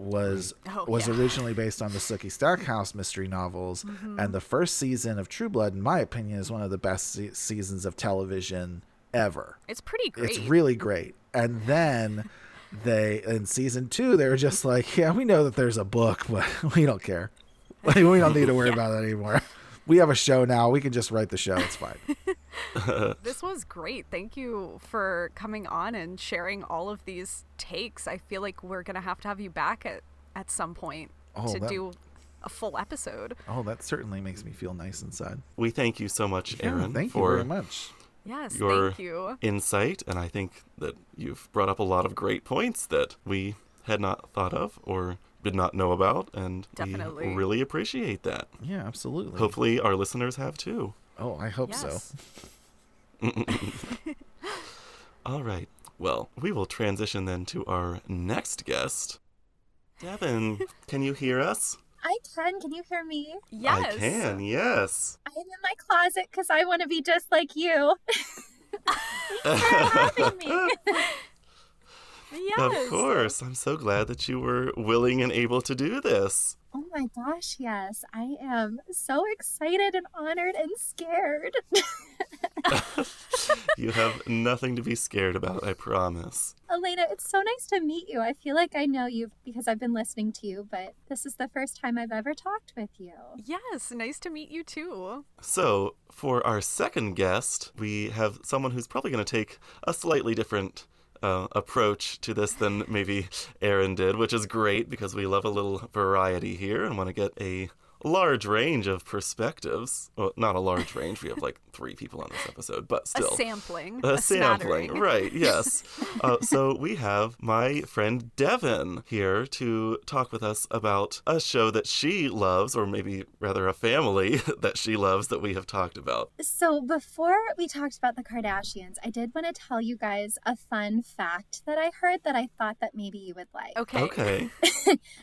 Speaker 3: was
Speaker 2: Oh,
Speaker 3: was
Speaker 2: yeah.
Speaker 3: originally based on the Sookie Stackhouse mystery novels,
Speaker 2: Mm-hmm.
Speaker 3: and the first season of True Blood, in my opinion, is one of the best se- seasons of television ever.
Speaker 2: It's pretty great.
Speaker 3: It's really great. And then they in season two, they were just like, yeah, we know that there's a book, but we don't care. We don't need to worry about it anymore. We have a show now. We can just write the show. It's fine.
Speaker 2: This was great. Thank you for coming on and sharing all of these takes. I feel like we're going to have to have you back at, at some point
Speaker 3: Oh,
Speaker 2: to
Speaker 3: that-
Speaker 2: do a full episode.
Speaker 3: Oh, that certainly makes me feel nice inside.
Speaker 1: We thank you so much,
Speaker 3: Yeah,
Speaker 1: Aaron,
Speaker 3: thank you very much.
Speaker 2: Yes,
Speaker 1: your
Speaker 2: thank you.
Speaker 1: insight, and I think that you've brought up a lot of great points that we had not thought of or did not know about, and
Speaker 2: Definitely.
Speaker 1: we really appreciate that.
Speaker 3: Yeah, absolutely.
Speaker 1: Hopefully, our listeners have too.
Speaker 3: Oh, I hope so.
Speaker 2: Yes.
Speaker 1: All right. Well, we will transition then to our next guest. Devin, can you hear us?
Speaker 4: I can. Can you hear me?
Speaker 2: Yes.
Speaker 1: I can, yes.
Speaker 4: I am in my closet because I want to be just like you. Thanks for having me.
Speaker 2: Yes.
Speaker 1: Of course. I'm so glad that you were willing and able to do this.
Speaker 4: Oh my gosh, yes. I am so excited and honored and scared.
Speaker 1: You have nothing to be scared about, I promise.
Speaker 4: Elena, it's so nice to meet you. I feel like I know you because I've been listening to you, but this is the first time I've ever talked with you.
Speaker 2: Yes, nice to meet you too.
Speaker 1: So, for our second guest, we have someone who's probably going to take a slightly different uh, approach to this than maybe Aaron did, which is great because we love a little variety here and want to get a large range of perspectives. Well, not a large range. We have like three people on this episode, but still.
Speaker 2: A sampling.
Speaker 1: A,
Speaker 2: A,
Speaker 1: sampling,
Speaker 2: smattering.
Speaker 1: right? Yes. uh, so we have my friend Devin here to talk with us about a show that she loves, or maybe rather a family that she loves that we have talked about.
Speaker 4: So, before we talked about the Kardashians, I did want to tell you guys a fun fact that I heard that I thought that maybe you would like.
Speaker 2: Okay.
Speaker 1: Okay.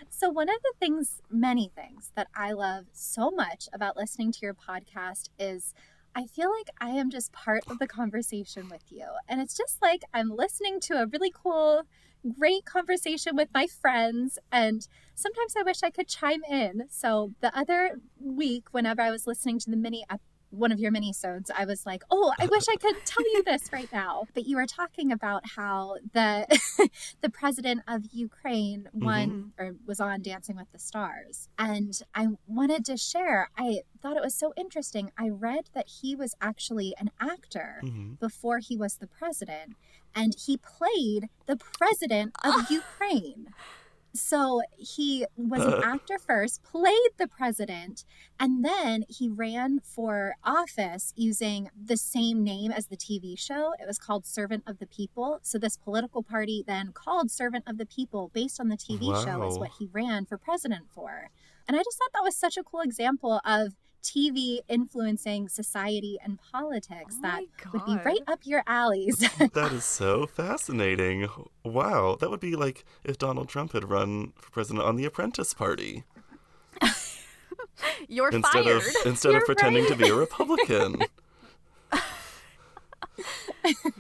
Speaker 4: So, one of the things, many things that I love so much about listening to your podcast is I feel like I am just part of the conversation with you. And it's just like I'm listening to a really cool, great conversation with my friends. And sometimes I wish I could chime in. So, the other week, whenever I was listening to the mini one of your mini-sodes, I was like, "Oh, I wish I could tell you this right now." But you were talking about how the the president of Ukraine won or was on Dancing with the Stars. And I wanted to share, I thought it was so interesting. I read that he was actually an actor
Speaker 1: hmm
Speaker 4: before he was the president, and he played the president of Ukraine. So he was an actor first, played the president, and then he ran for office using the same name as the TV show. It was called Servant of the People. So this political party then called Servant of the People based on the TV show is what he ran for president for. And I just thought that was such a cool example of TV influencing society and politics
Speaker 2: Oh
Speaker 4: that
Speaker 2: my
Speaker 4: would be right up your alleys.
Speaker 1: That is so fascinating. Wow. That would be like if Donald Trump had run for president on the Apprentice Party
Speaker 2: You're
Speaker 1: instead
Speaker 2: fired.
Speaker 1: of instead of
Speaker 4: You're
Speaker 1: pretending to be a Republican.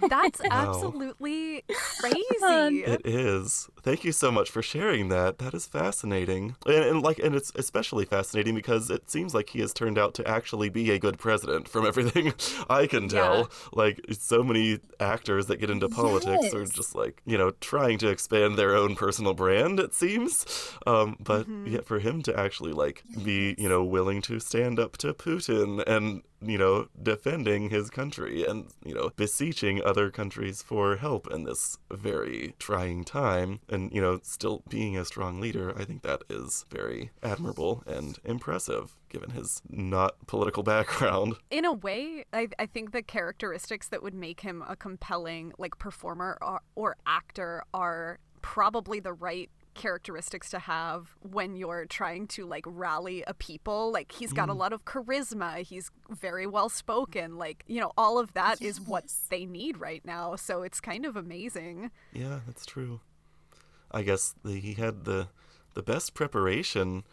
Speaker 2: That's absolutely crazy.
Speaker 1: It is. Thank you so much for sharing that. That is fascinating, and, and like, and it's especially fascinating because it seems like he has turned out to actually be a good president. From everything I can tell, like so many actors that get into politics are just like you know trying to expand their own personal brand. It seems, um, but
Speaker 2: Mm-hmm.
Speaker 1: yet for him to actually like be you know willing to stand up to Putin and you know defending his country and you know beseeching other countries for help in this very trying time and you know still being a strong leader i think that is very admirable and impressive given his not political background.
Speaker 2: In a way, I, I think the characteristics that would make him a compelling like performer or, or actor are probably the right characteristics to have when you're trying to like rally a people. Like he's got mm. a lot of charisma, he's very well spoken. Like, you know, all of that yes. is what they need right now. So it's kind of amazing.
Speaker 1: Yeah, that's true. I guess the, he had the the best preparation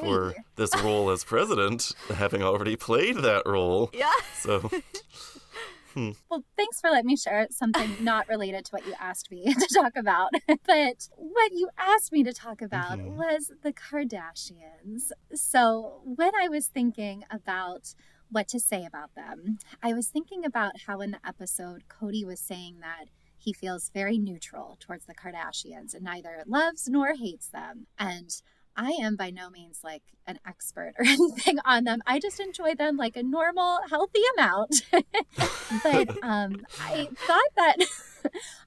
Speaker 1: for this role as president, having already played that role.
Speaker 2: Yeah.
Speaker 1: So
Speaker 4: Hmm. Well, thanks for letting me share something not related to what you asked me to talk about. but what you asked me to talk about mm-hmm. was the Kardashians. So when I was thinking about what to say about them, I was thinking about how in the episode Cody was saying that he feels very neutral towards the Kardashians and neither loves nor hates them. And I am by no means like an expert or anything on them. I just enjoy them like a normal, healthy amount. but um, I thought that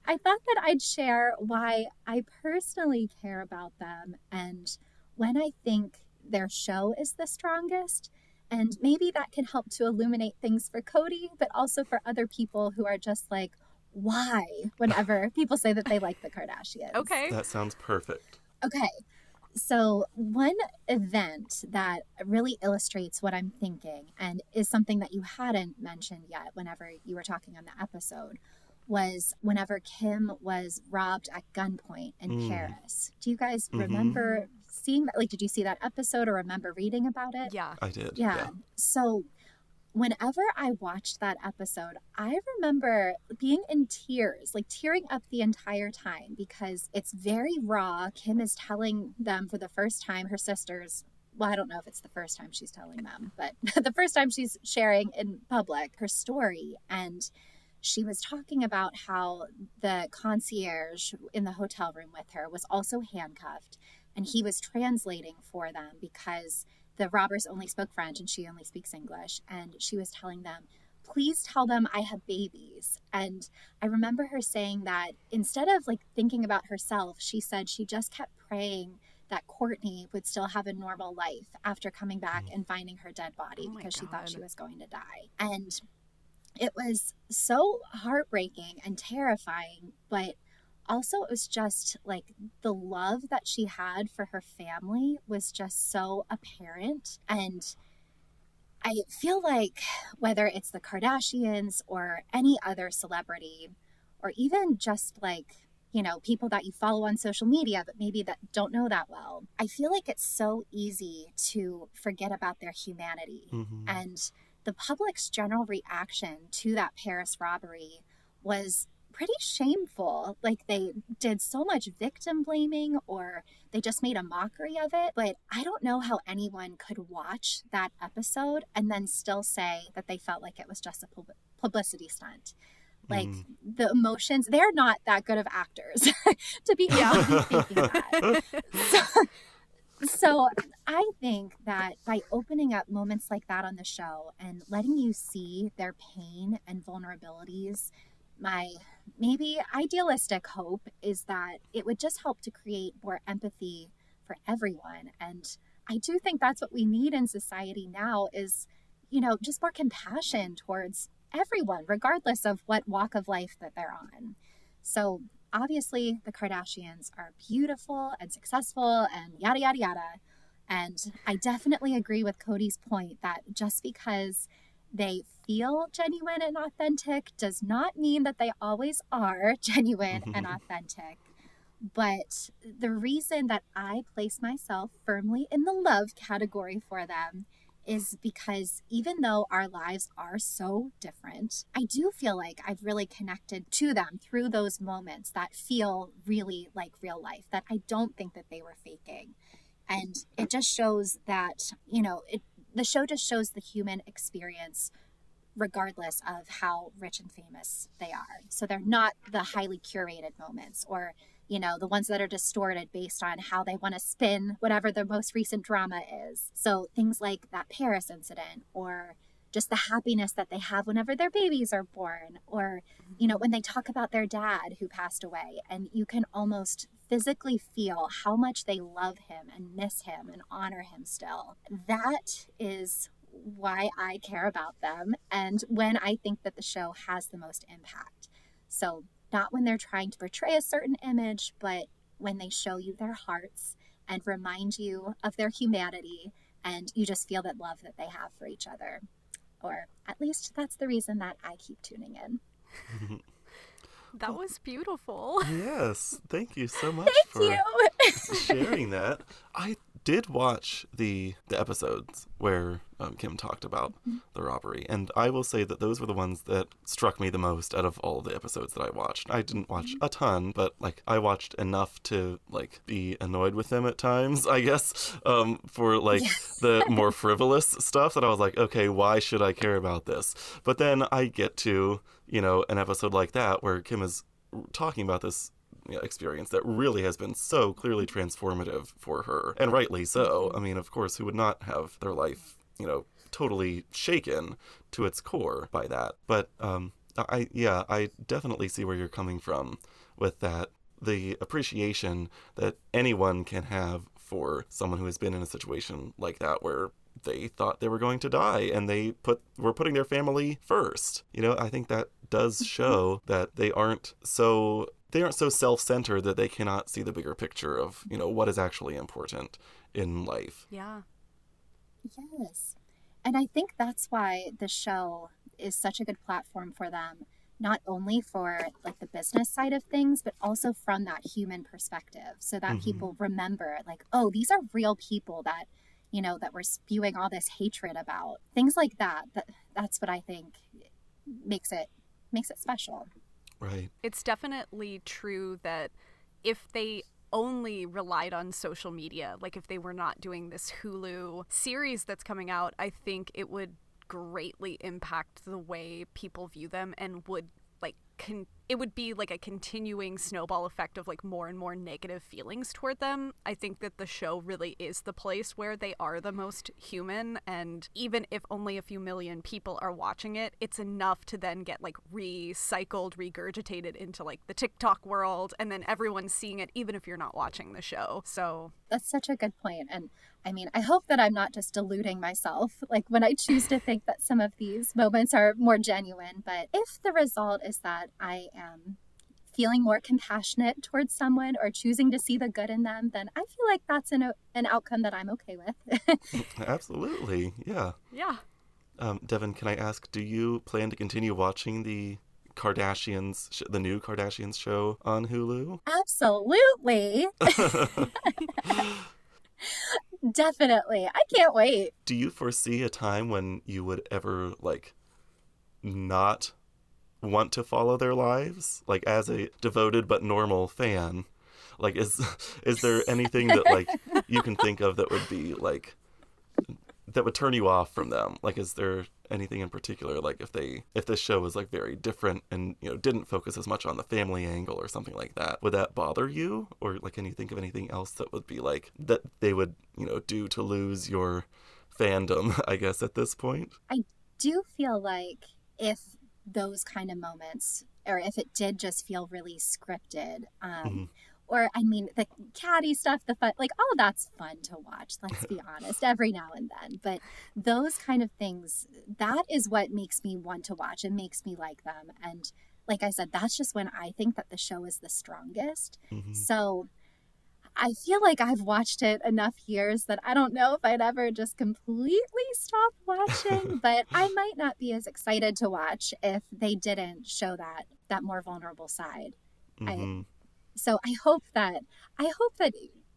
Speaker 4: I thought that I'd share why I personally care about them and when I think their show is the strongest. And maybe that can help to illuminate things for Cody, but also for other people who are just like, why? Whenever people say that they like the Kardashians.
Speaker 2: Okay.
Speaker 1: That sounds perfect.
Speaker 4: Okay. So, one event that really illustrates what I'm thinking and is something that you hadn't mentioned yet whenever you were talking on the episode was whenever Kim was robbed at gunpoint in mm. Paris. Do you guys mm-hmm. remember seeing that? Like, did you see that episode or remember reading about it?
Speaker 2: Yeah.
Speaker 1: I did.
Speaker 4: Yeah. yeah. So, whenever I watched that episode, I remember being in tears, like tearing up the entire time because it's very raw. Kim is telling them for the first time, her sisters, well, I don't know if it's the first time she's telling them, but the first time she's sharing in public her story. And she was talking about how the concierge in the hotel room with her was also handcuffed and he was translating for them because the robbers only spoke French and she only speaks English. And she was telling them, please tell them I have babies. And I remember her saying that instead of like thinking about herself, she said she just kept praying that Kourtney would still have a normal life after coming back mm. and finding her dead body oh because she thought she was going to die. And it was so heartbreaking and terrifying, but also it was just like the love that she had for her family was just so apparent and i feel like whether it's the kardashians or any other celebrity or even just like you know people that you follow on social media but maybe that don't know that well i feel like it's so easy to forget about their humanity mm-hmm. and the public's general reaction to that paris robbery was pretty shameful. Like they did so much victim blaming or they just made a mockery of it. But I don't know how anyone could watch that episode and then still say that they felt like it was just a publicity stunt. Like mm. the emotions, they're not that good of actors to be thinking that. So, so I think that by opening up moments like that on the show and letting you see their pain and vulnerabilities my maybe idealistic hope is that it would just help to create more empathy for everyone. And i do think that's what we need in society now is you know just more compassion towards everyone regardless of what walk of life that they're on. So obviously the kardashians are beautiful and successful and yada yada yada. And i definitely agree with cody's point that just because they feel genuine and authentic does not mean that they always are genuine mm-hmm. and authentic. But the reason that I place myself firmly in the love category for them is because even though our lives are so different, I do feel like I've really connected to them through those moments that feel really like real life, that I don't think that they were faking. And it just shows that, you know, it, the show just shows the human experience regardless of how rich and famous they are. So they're not the highly curated moments or, you know, the ones that are distorted based on how they want to spin whatever the most recent drama is. So things like that Paris incident or just the happiness that they have whenever their babies are born or you know when they talk about their dad who passed away and you can almost physically feel how much they love him and miss him and honor him still that is why I care about them and when I think that the show has the most impact. So, not when they're trying to portray a certain image, but when they show you their hearts and remind you of their humanity and you just feel that love that they have for each other. Or at least that's the reason that I keep tuning in.
Speaker 2: That was beautiful.
Speaker 1: Yes, thank you so much
Speaker 4: Thank
Speaker 1: for
Speaker 4: you.
Speaker 1: sharing that. I did watch the the episodes where um, Kim talked about the robbery, and I will say that those were the ones that struck me the most out of all the episodes that I watched. I didn't watch a ton, but like I watched enough to like be annoyed with them at times, I guess, um, for like
Speaker 4: Yes.
Speaker 1: the more frivolous stuff that I was like, okay, why should I care about this? But then I get to you know an episode like that where Kim is talking about this experience that really has been so clearly transformative for her, and rightly so. I mean, of course, who would not have their life, you know, totally shaken to its core by that? But um, I, yeah, I definitely see where you're coming from with that. The appreciation that anyone can have for someone who has been in a situation like that where they thought they were going to die and they put were putting their family first. You know, I think that does show that they aren't so they aren't so self-centered that they cannot see the bigger picture of, you know, what is actually important in life.
Speaker 2: Yeah.
Speaker 4: Yes. And I think that's why the show is such a good platform for them, not only for like the business side of things, but also from that human perspective. So that
Speaker 1: Mhm.
Speaker 4: people remember like, oh, these are real people that, you know, that we're spewing all this hatred about. Things like that. That that's what I think makes it makes it special.
Speaker 1: Right.
Speaker 2: It's definitely true that if they only relied on social media, like if they were not doing this Hulu series that's coming out, I think it would greatly impact the way people view them and would con- it would be like a continuing snowball effect of like more and more negative feelings toward them. I think that the show really is the place where they are the most human and even if only a few million people are watching it, it's enough to then get like recycled, regurgitated into like the TikTok world and then everyone's seeing it even if you're not watching the show. So,
Speaker 4: That's such a good point. And I mean, I hope that I'm not just deluding myself, like when I choose to think that some of these moments are more genuine. But if the result is that I am feeling more compassionate towards someone or choosing to see the good in them, then I feel like that's an, an outcome that I'm okay with.
Speaker 1: Absolutely. Yeah.
Speaker 2: yeah.
Speaker 1: Um, Devin, can I ask, do you plan to continue watching the Kardashians, sh- the new Kardashians show on Hulu?
Speaker 4: Absolutely. Definitely. I can't wait.
Speaker 1: do you foresee a time when you would ever like not want to follow their lives like as a devoted but normal fan like is is there anything that like you can think of that would be like that would turn you off from them. Like is there anything in particular like if they if this show was like very different and you know didn't focus as much on the family angle or something like that would that bother you? Or like can you think of anything else that would be like that they would you know do to lose your fandom i guess at this point?
Speaker 4: I do feel like if those kind of moments or if it did just feel really scripted um
Speaker 1: Mhm.
Speaker 4: Or i mean the catty stuff the fun like all that's fun to watch let's be honest every now and then but those kind of things that is what makes me want to watch and makes me like them and like i said that's just when i think that the show is the strongest
Speaker 1: Mhm.
Speaker 4: so I feel like I've watched it enough years that I don't know if I'd ever just completely stop watching, but I might not be as excited to watch if they didn't show that that more vulnerable side. I-
Speaker 1: Mhm.
Speaker 4: So I hope that I hope that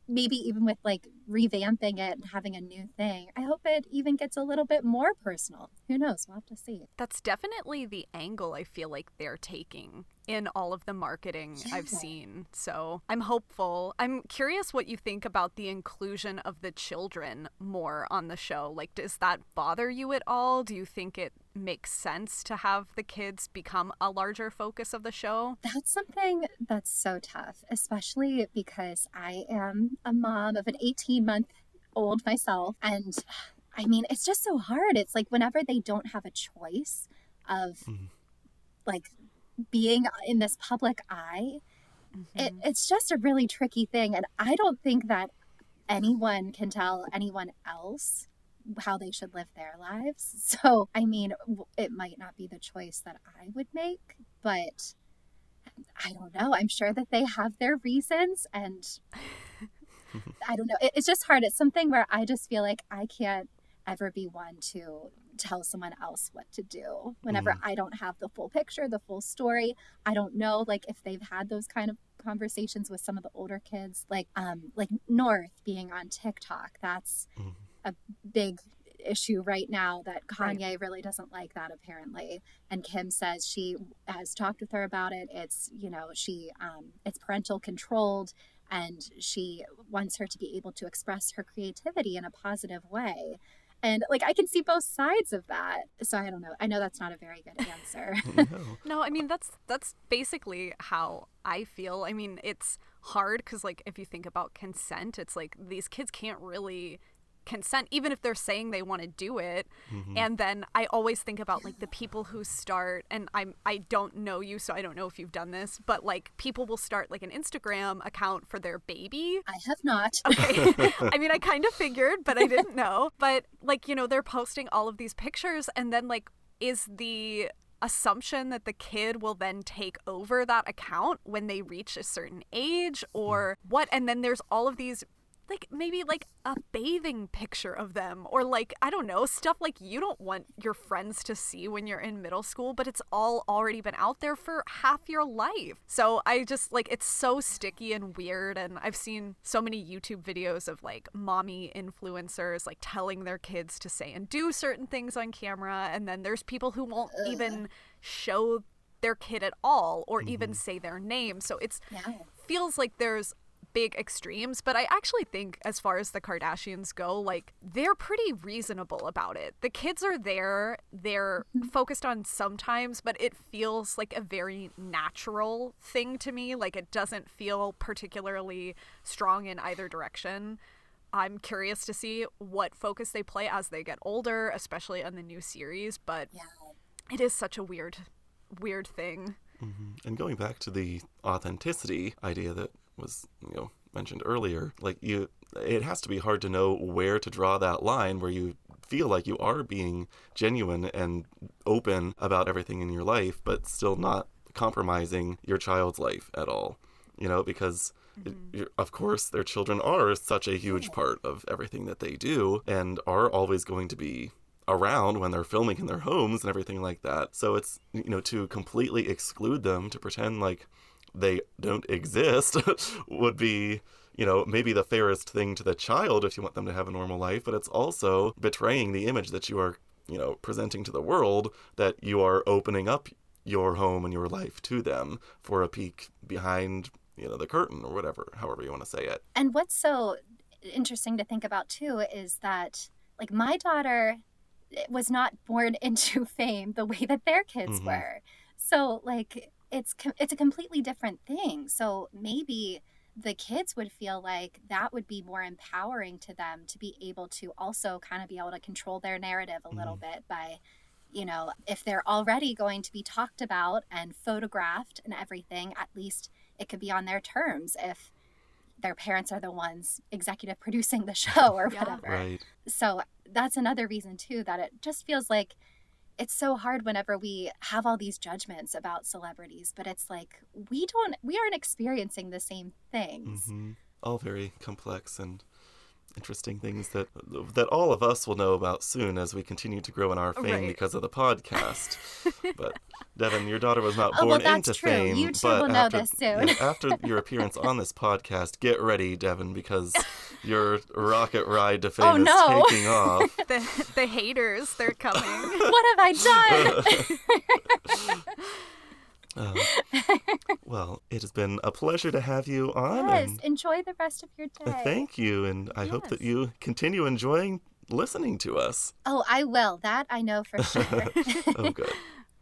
Speaker 4: maybe even with like revamping it and having a new thing, I hope it even gets a little bit more personal. Who knows? We'll have to see.
Speaker 2: That's definitely the angle I feel like they're taking in all of the marketing I've seen. So I'm hopeful. I'm curious what you think about the inclusion of the children more on the show. Like, does that bother you at all? Do you think it makes sense to have the kids become a larger focus of the show?
Speaker 4: That's something that's so tough, especially because I am a mom of an 18 month old myself. And I mean, it's just so hard. It's like whenever they don't have a choice of
Speaker 1: Mhm.
Speaker 4: like being in this public eye,
Speaker 2: Mm-hmm.
Speaker 4: it's just a really tricky thing. And I don't think that anyone can tell anyone else how they should live their lives. So, I mean, it might not be the choice that I would make, but I don't know. I'm sure that they have their reasons and I don't know. It, it's just hard. It's something where I just feel like I can't ever be one to tell someone else what to do whenever
Speaker 1: Mm.
Speaker 4: I don't have the full picture, the full story. I don't know like if they've had those kind of conversations with some of the older kids like um like North being on TikTok. That's
Speaker 1: Mhm.
Speaker 4: a big issue right now that
Speaker 2: Right.
Speaker 4: Kanye really doesn't like that apparently and Kim says she has talked with her about it it's you know she um it's parental controlled and she wants her to be able to express her creativity in a positive way and like I can see both sides of that so I don't know I know that's not a very good answer
Speaker 1: No.
Speaker 2: No, I mean that's that's basically how I feel. I mean, it's hard cuz like if you think about consent, it's like these kids can't really consent even if they're saying they want to do it. Mm-hmm. And then I always think about like the people who start and I'm I don't know you so I don't know if you've done this, but like people will start like an Instagram account for their baby
Speaker 4: I have not
Speaker 2: Okay. I mean, I kind of figured, but I didn't know. But like, you know, they're posting all of these pictures and then like is the assumption that the kid will then take over that account when they reach a certain age or hmm. what and then there's all of these like maybe like a bathing picture of them or like I don't know stuff like you don't want your friends to see when you're in middle school but it's all already been out there for half your life. So I just like it's so sticky and weird and I've seen so many YouTube videos of like mommy influencers like telling their kids to say and do certain things on camera and then there's people who won't even show their kid at all or even mm-hmm. say their name. So it's
Speaker 4: yeah
Speaker 2: feels like there's big extremes, but I actually think as far as the Kardashians go, like they're pretty reasonable about it. The kids are there, they're mm-hmm. focused on sometimes, but it feels like a very natural thing to me. Like it doesn't feel particularly strong in either direction. I'm curious to see what focus they play as they get older, especially on the new series, but
Speaker 4: yeah
Speaker 2: it is such a weird weird thing. Mm-hmm.
Speaker 1: And going back to the authenticity idea that was, you know, mentioned earlier, like you it has to be hard to know where to draw that line where you feel like you are being genuine and open about everything in your life but still not compromising your child's life at all. You know, because it- mm-hmm. you're- of course their children are such a huge part of everything that they do and are always going to be around when they're filming in their homes and everything like that. So it's you know to completely exclude them to pretend like they don't exist would be you know maybe the fairest thing to the child if you want them to have a normal life, but it's also betraying the image that you are you know presenting to the world that you are opening up your home and your life to them for a peek behind you know the curtain or whatever however you want to say it
Speaker 4: And what's so interesting to think about too is that, like, my daughter was not born into fame the way that their kids
Speaker 1: Mhm.
Speaker 4: were. So, like, it's com- it's a completely different thing. So maybe the kids would feel like that would be more empowering to them to be able to also kind of be able to control their narrative a little mm-hmm. bit by you know if they're already going to be talked about and photographed and everything at least it could be on their terms if their parents are the ones executive producing the show or
Speaker 2: Yeah.
Speaker 4: whatever.
Speaker 1: right
Speaker 4: So that's another reason too that it just feels like it's so hard whenever we have all these judgments about celebrities, but it's like we don't we aren't experiencing the same things.
Speaker 1: hmm all very complex and interesting things that that all of us will know about soon as we continue to grow in our fame
Speaker 2: Right.
Speaker 1: because of the podcast. but Devin, your daughter was not
Speaker 4: Oh, well,
Speaker 1: born
Speaker 4: that's
Speaker 1: into
Speaker 4: true.
Speaker 1: fame.
Speaker 4: You two
Speaker 1: but
Speaker 4: will know this soon.
Speaker 1: yeah, after your appearance on this podcast, get ready, Devin, because your rocket ride to fame
Speaker 4: Oh, no.
Speaker 1: is taking off.
Speaker 2: The the haters, they're coming.
Speaker 4: what have I done?
Speaker 1: Uh, well, it has been a pleasure to have you on.
Speaker 4: yes,
Speaker 1: and
Speaker 4: enjoy the rest of your day.
Speaker 1: thank you, and I hope that you continue enjoying listening to us.
Speaker 4: Oh, I will. That I know for sure.
Speaker 1: oh, good.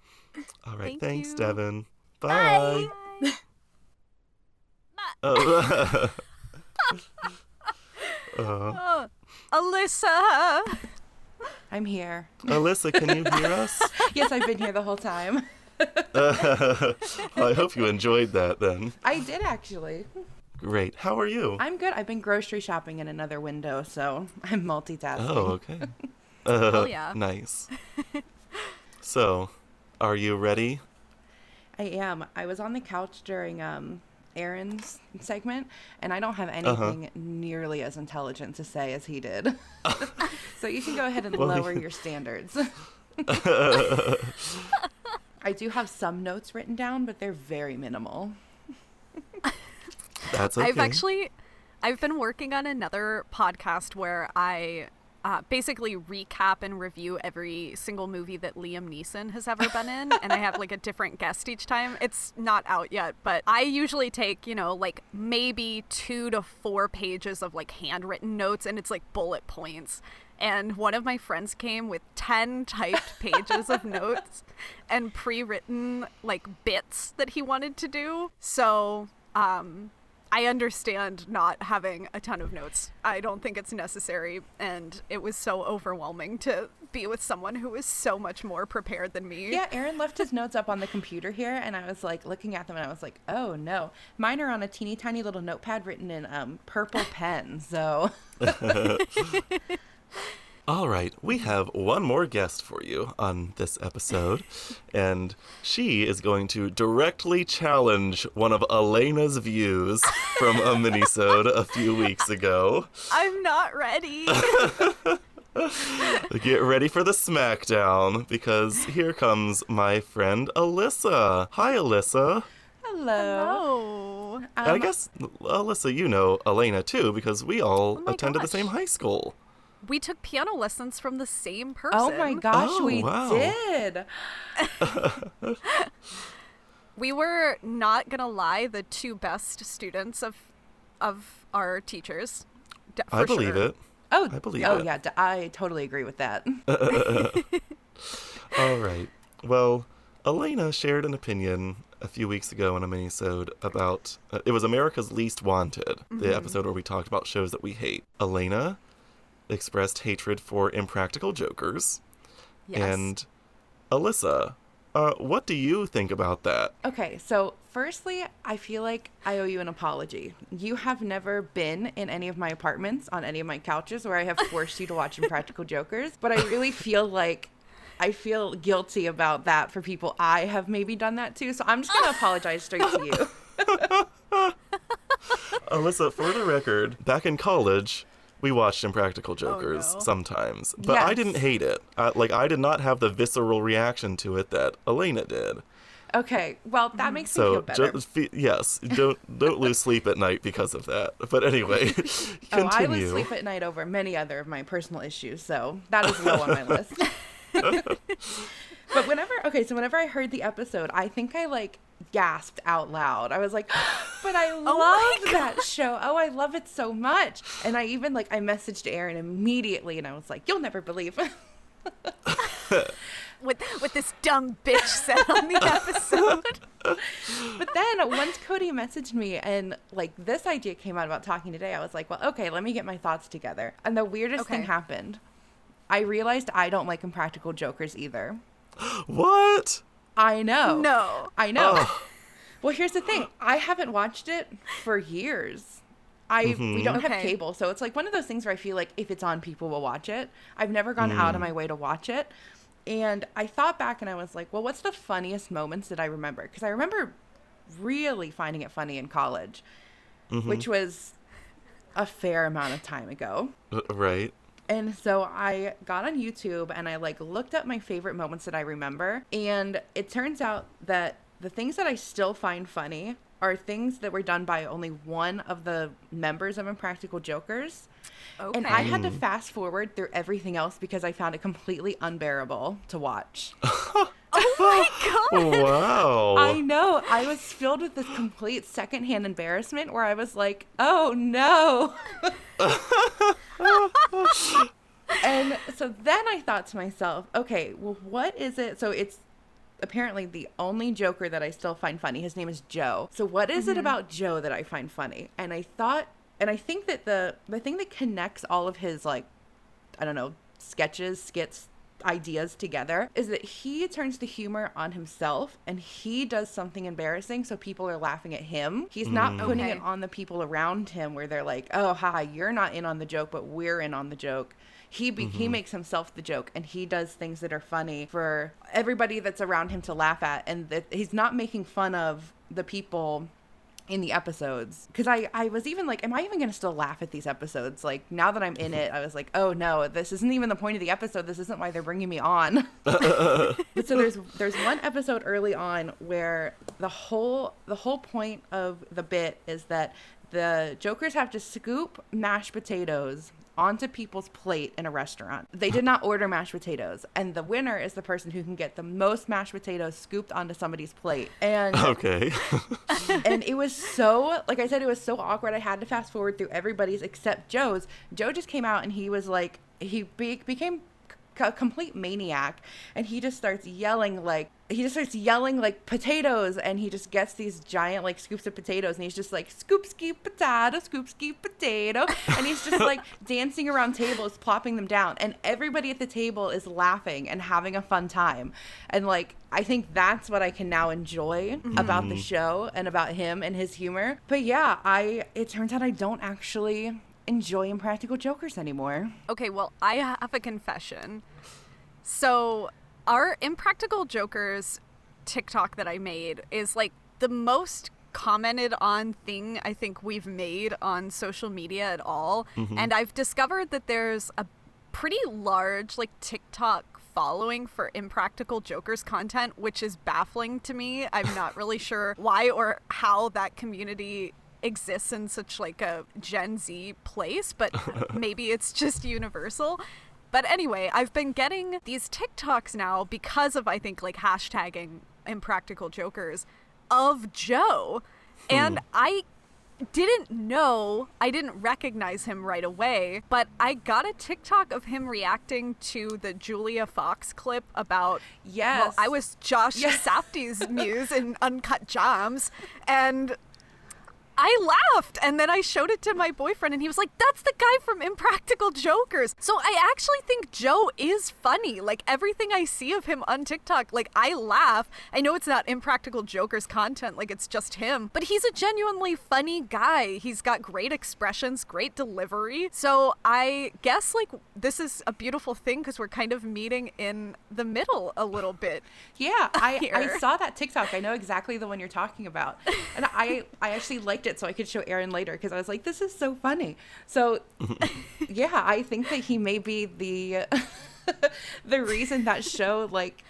Speaker 1: All right.
Speaker 2: Thank
Speaker 1: thanks,
Speaker 2: you.
Speaker 1: Devin. Bye.
Speaker 4: Bye.
Speaker 1: Oh. uh,
Speaker 2: Oh, Alyssa.
Speaker 5: I'm here.
Speaker 1: Alyssa, can you hear us?
Speaker 5: Yes, I've been here the whole time.
Speaker 1: I hope you enjoyed that then.
Speaker 5: I did actually.
Speaker 1: Great. How are you?
Speaker 5: I'm good. I've been grocery shopping in another window, so I'm multitasking.
Speaker 1: Oh, okay. Uh,
Speaker 2: yeah.
Speaker 1: Nice. So, are you ready?
Speaker 5: I am. I was on the couch during um Aaron's segment, and I don't have anything nearly as intelligent to say as he did. so you can go ahead and
Speaker 1: Well,
Speaker 5: lower your standards. I do have some notes written down, but they're very minimal.
Speaker 1: That's okay.
Speaker 2: I've actually I've been working on another podcast where I uh, basically recap and review every single movie that Liam Neeson has ever been in, and I have like a different guest each time. It's not out yet, but I usually take you know like maybe two to four pages of like handwritten notes, and it's like bullet points. And one of my friends came with 10 typed pages of notes and pre written like bits that he wanted to do. So, um, I understand not having a ton of notes. I don't think it's necessary. And it was so overwhelming to be with someone who is so much more prepared than me.
Speaker 5: Yeah, Aaron left his notes up on the computer here, and I was like looking at them, and I was like, oh no, mine are on a teeny tiny little notepad written in um, purple pen. So
Speaker 1: All right, we have one more guest for you on this episode, and she is going to directly challenge one of Elena's views from a minisode a few weeks ago.
Speaker 2: I'm not ready.
Speaker 1: Get ready for the smackdown because here comes my friend Alyssa. Hi, Alyssa.
Speaker 5: hello.
Speaker 2: oh.
Speaker 1: And I
Speaker 5: Um,
Speaker 1: guess Alyssa, you know Elena too because we all
Speaker 2: Oh my
Speaker 1: attended the same high school.
Speaker 2: We took piano lessons from the same person.
Speaker 5: Oh my gosh,
Speaker 1: Oh,
Speaker 5: we
Speaker 1: wow.
Speaker 5: did.
Speaker 2: We were not gonna lie, the two best students of of our teachers. D-
Speaker 1: I believe
Speaker 2: sure.
Speaker 1: it.
Speaker 5: Oh,
Speaker 1: I believe it.
Speaker 5: oh
Speaker 1: it.
Speaker 5: yeah, d- I totally agree with that.
Speaker 1: All right. Well, Elena shared an opinion a few weeks ago in a minisode about uh, it was America's Least Wanted, the episode where we talked about shows that we hate. Elena expressed hatred for Impractical Jokers,
Speaker 2: Yes.
Speaker 1: and Alyssa, uh, what do you think about that?
Speaker 5: Okay, so firstly, I feel like I owe you an apology. You have never been in any of my apartments on any of my couches where I have forced you to watch Impractical Jokers, but I really feel like I feel guilty about that for people I have maybe done that to. So I'm just going to apologize straight to you.
Speaker 1: Alyssa, for the record, back in college, we watched Impractical oh, Jokers
Speaker 2: no.
Speaker 1: sometimes, but I didn't hate it. I, like I did not have the visceral reaction to it that Elena did.
Speaker 5: Okay, well, that mm. makes me
Speaker 1: So
Speaker 5: feel better.
Speaker 1: just fe- yes, don't don't lose sleep at night because of that. But anyway, continue.
Speaker 5: Oh, I
Speaker 1: continue.
Speaker 5: lose sleep at night over many other of my personal issues, so that is low on my list. but whenever, okay, so whenever I heard the episode, I think I like gasped out loud. I was like, "But I
Speaker 2: Oh
Speaker 5: love that show! Oh, I love it so much!" And I even like I messaged Aaron immediately, and I was like, "You'll never believe."
Speaker 2: with with this dumb bitch said on the episode.
Speaker 5: But then once Cody messaged me and like this idea came out about talking today, I was like, well, okay, let me get my thoughts together. And the weirdest thing happened. I realized I don't like Impractical Jokers either.
Speaker 1: what?
Speaker 5: I know.
Speaker 2: no.
Speaker 5: I know.
Speaker 1: Oh.
Speaker 5: Well, here's the thing. I haven't watched it for years. I mm-hmm. we don't have cable, so it's like one of those things where I feel like if it's on, people will watch it. I've never gone out of mm. my way to watch it. And I thought back and I was like, well, what's the funniest moments that I remember? Because I remember really finding it funny in college, mm-hmm. which was a fair amount of time ago.
Speaker 1: Uh, Right.
Speaker 5: And so I got on YouTube and I like looked up my favorite moments that I remember. And it turns out that the things that I still find funny are things that were done by only one of the members of Impractical Jokers.
Speaker 2: Okay.
Speaker 5: And I had to fast forward through everything else because I found it completely unbearable to watch.
Speaker 2: oh my god.
Speaker 1: Wow.
Speaker 5: I know. I was filled with this complete secondhand embarrassment where I was like, oh no. and so then I thought to myself, okay, well, what is it? So it's apparently the only Joker that I still find funny. His name is Joe. So what is it mm-hmm. about Joe that I find funny? And I thought, and I think that the the thing that connects all of his like, I don't know, sketches, skits, ideas together is that he turns the humor on himself and he does something embarrassing so people are laughing at him. He's not putting it on the people around him where they're like, "Oh, hi, you're not in on the joke, but we're in on the joke." he be-
Speaker 1: Mm-hmm.
Speaker 5: he makes himself the joke and he does things that are funny for everybody that's around him to laugh at and that he's not making fun of the people in the episodes because I, I was even like am i even gonna still laugh at these episodes? Like now that i'm in it i was like oh no this isn't even the point of the episode. This isn't why they're bringing me on. But so there's there's one episode early on where the whole the whole point of the bit is that the jokers have to scoop mashed potatoes onto people's plate in a restaurant. They did not order mashed potatoes, and the winner is the person who can get the most mashed potatoes scooped onto somebody's plate. And
Speaker 1: Okay.
Speaker 5: and it was so like I said, it was so awkward. I had to fast forward through everybody's except Joe's. Joe just came out and he was like he be- became a complete maniac, and he just starts yelling like he just starts yelling like potatoes, and he just gets these giant like scoops of potatoes, and he's just like scoop scoop potato, scoop scoop potato, and he's just like dancing around tables, plopping them down, and everybody at the table is laughing and having a fun time, and like I think that's what I can now enjoy mm-hmm. about the mm-hmm. show and about him and his humor. But yeah, I it turns out I don't actually enjoy Impractical Jokers anymore.
Speaker 2: Okay, well, I have a confession. So, our Impractical Jokers TikTok that I made is like the most commented on thing I think we've made on social media at all. Mm-hmm. And I've discovered that there's a pretty large like TikTok following for impractical jokers content which is baffling to me. I'm not really sure why or how that community exists in such like a gen z place but maybe it's just universal but anyway i've been getting these tiktoks now because of i think like hashtagging impractical jokers of joe and i didn't know, I didn't recognize him right away, but I got a TikTok of him reacting to the Julia Fox clip about
Speaker 5: Yes.
Speaker 2: well, I was Josh
Speaker 5: Yes.
Speaker 2: Safdie's muse in Uncut Gems and I laughed and then I showed it to my boyfriend and he was like, That's the guy from Impractical Jokers. So I actually think Joe is funny. Like everything I see of him on TikTok, like I laugh. I know it's not Impractical Jokers content, like it's just him, but he's a genuinely funny guy. He's got great expressions, great delivery. So I guess like this is a beautiful thing because we're kind of meeting in the middle a little bit.
Speaker 5: Yeah, I, I saw that TikTok. I know exactly the one you're talking about, and I I actually liked it so I could show Aaron later because I was like, this is so funny. So, yeah, I think that he may be the the reason that show like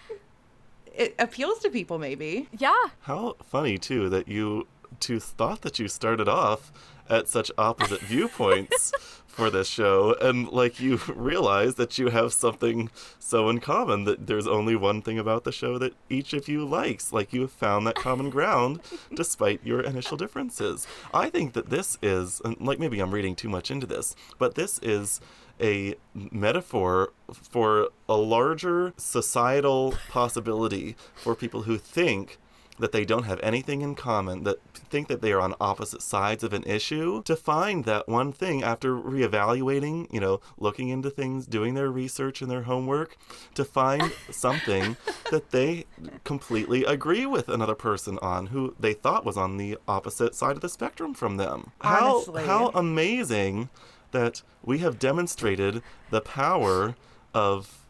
Speaker 5: it appeals to people. Maybe.
Speaker 2: Yeah.
Speaker 1: How funny too that you two thought that you started off at such opposite viewpoints for this show and like you realize that you have something so in common that there's only one thing about the show that each of you likes. Like you have found that common ground despite your initial differences. I think that this is and like maybe i'm reading too much into this but this is a metaphor for a larger societal possibility for people who think that they don't have anything in common, that think that they are on opposite sides of an issue, to find that one thing after reevaluating, you know, looking into things, doing their research and their homework, to find something that they completely agree with another person on who they thought was on the opposite side of the spectrum from them.
Speaker 5: Honestly.
Speaker 1: How how amazing that we have demonstrated the power of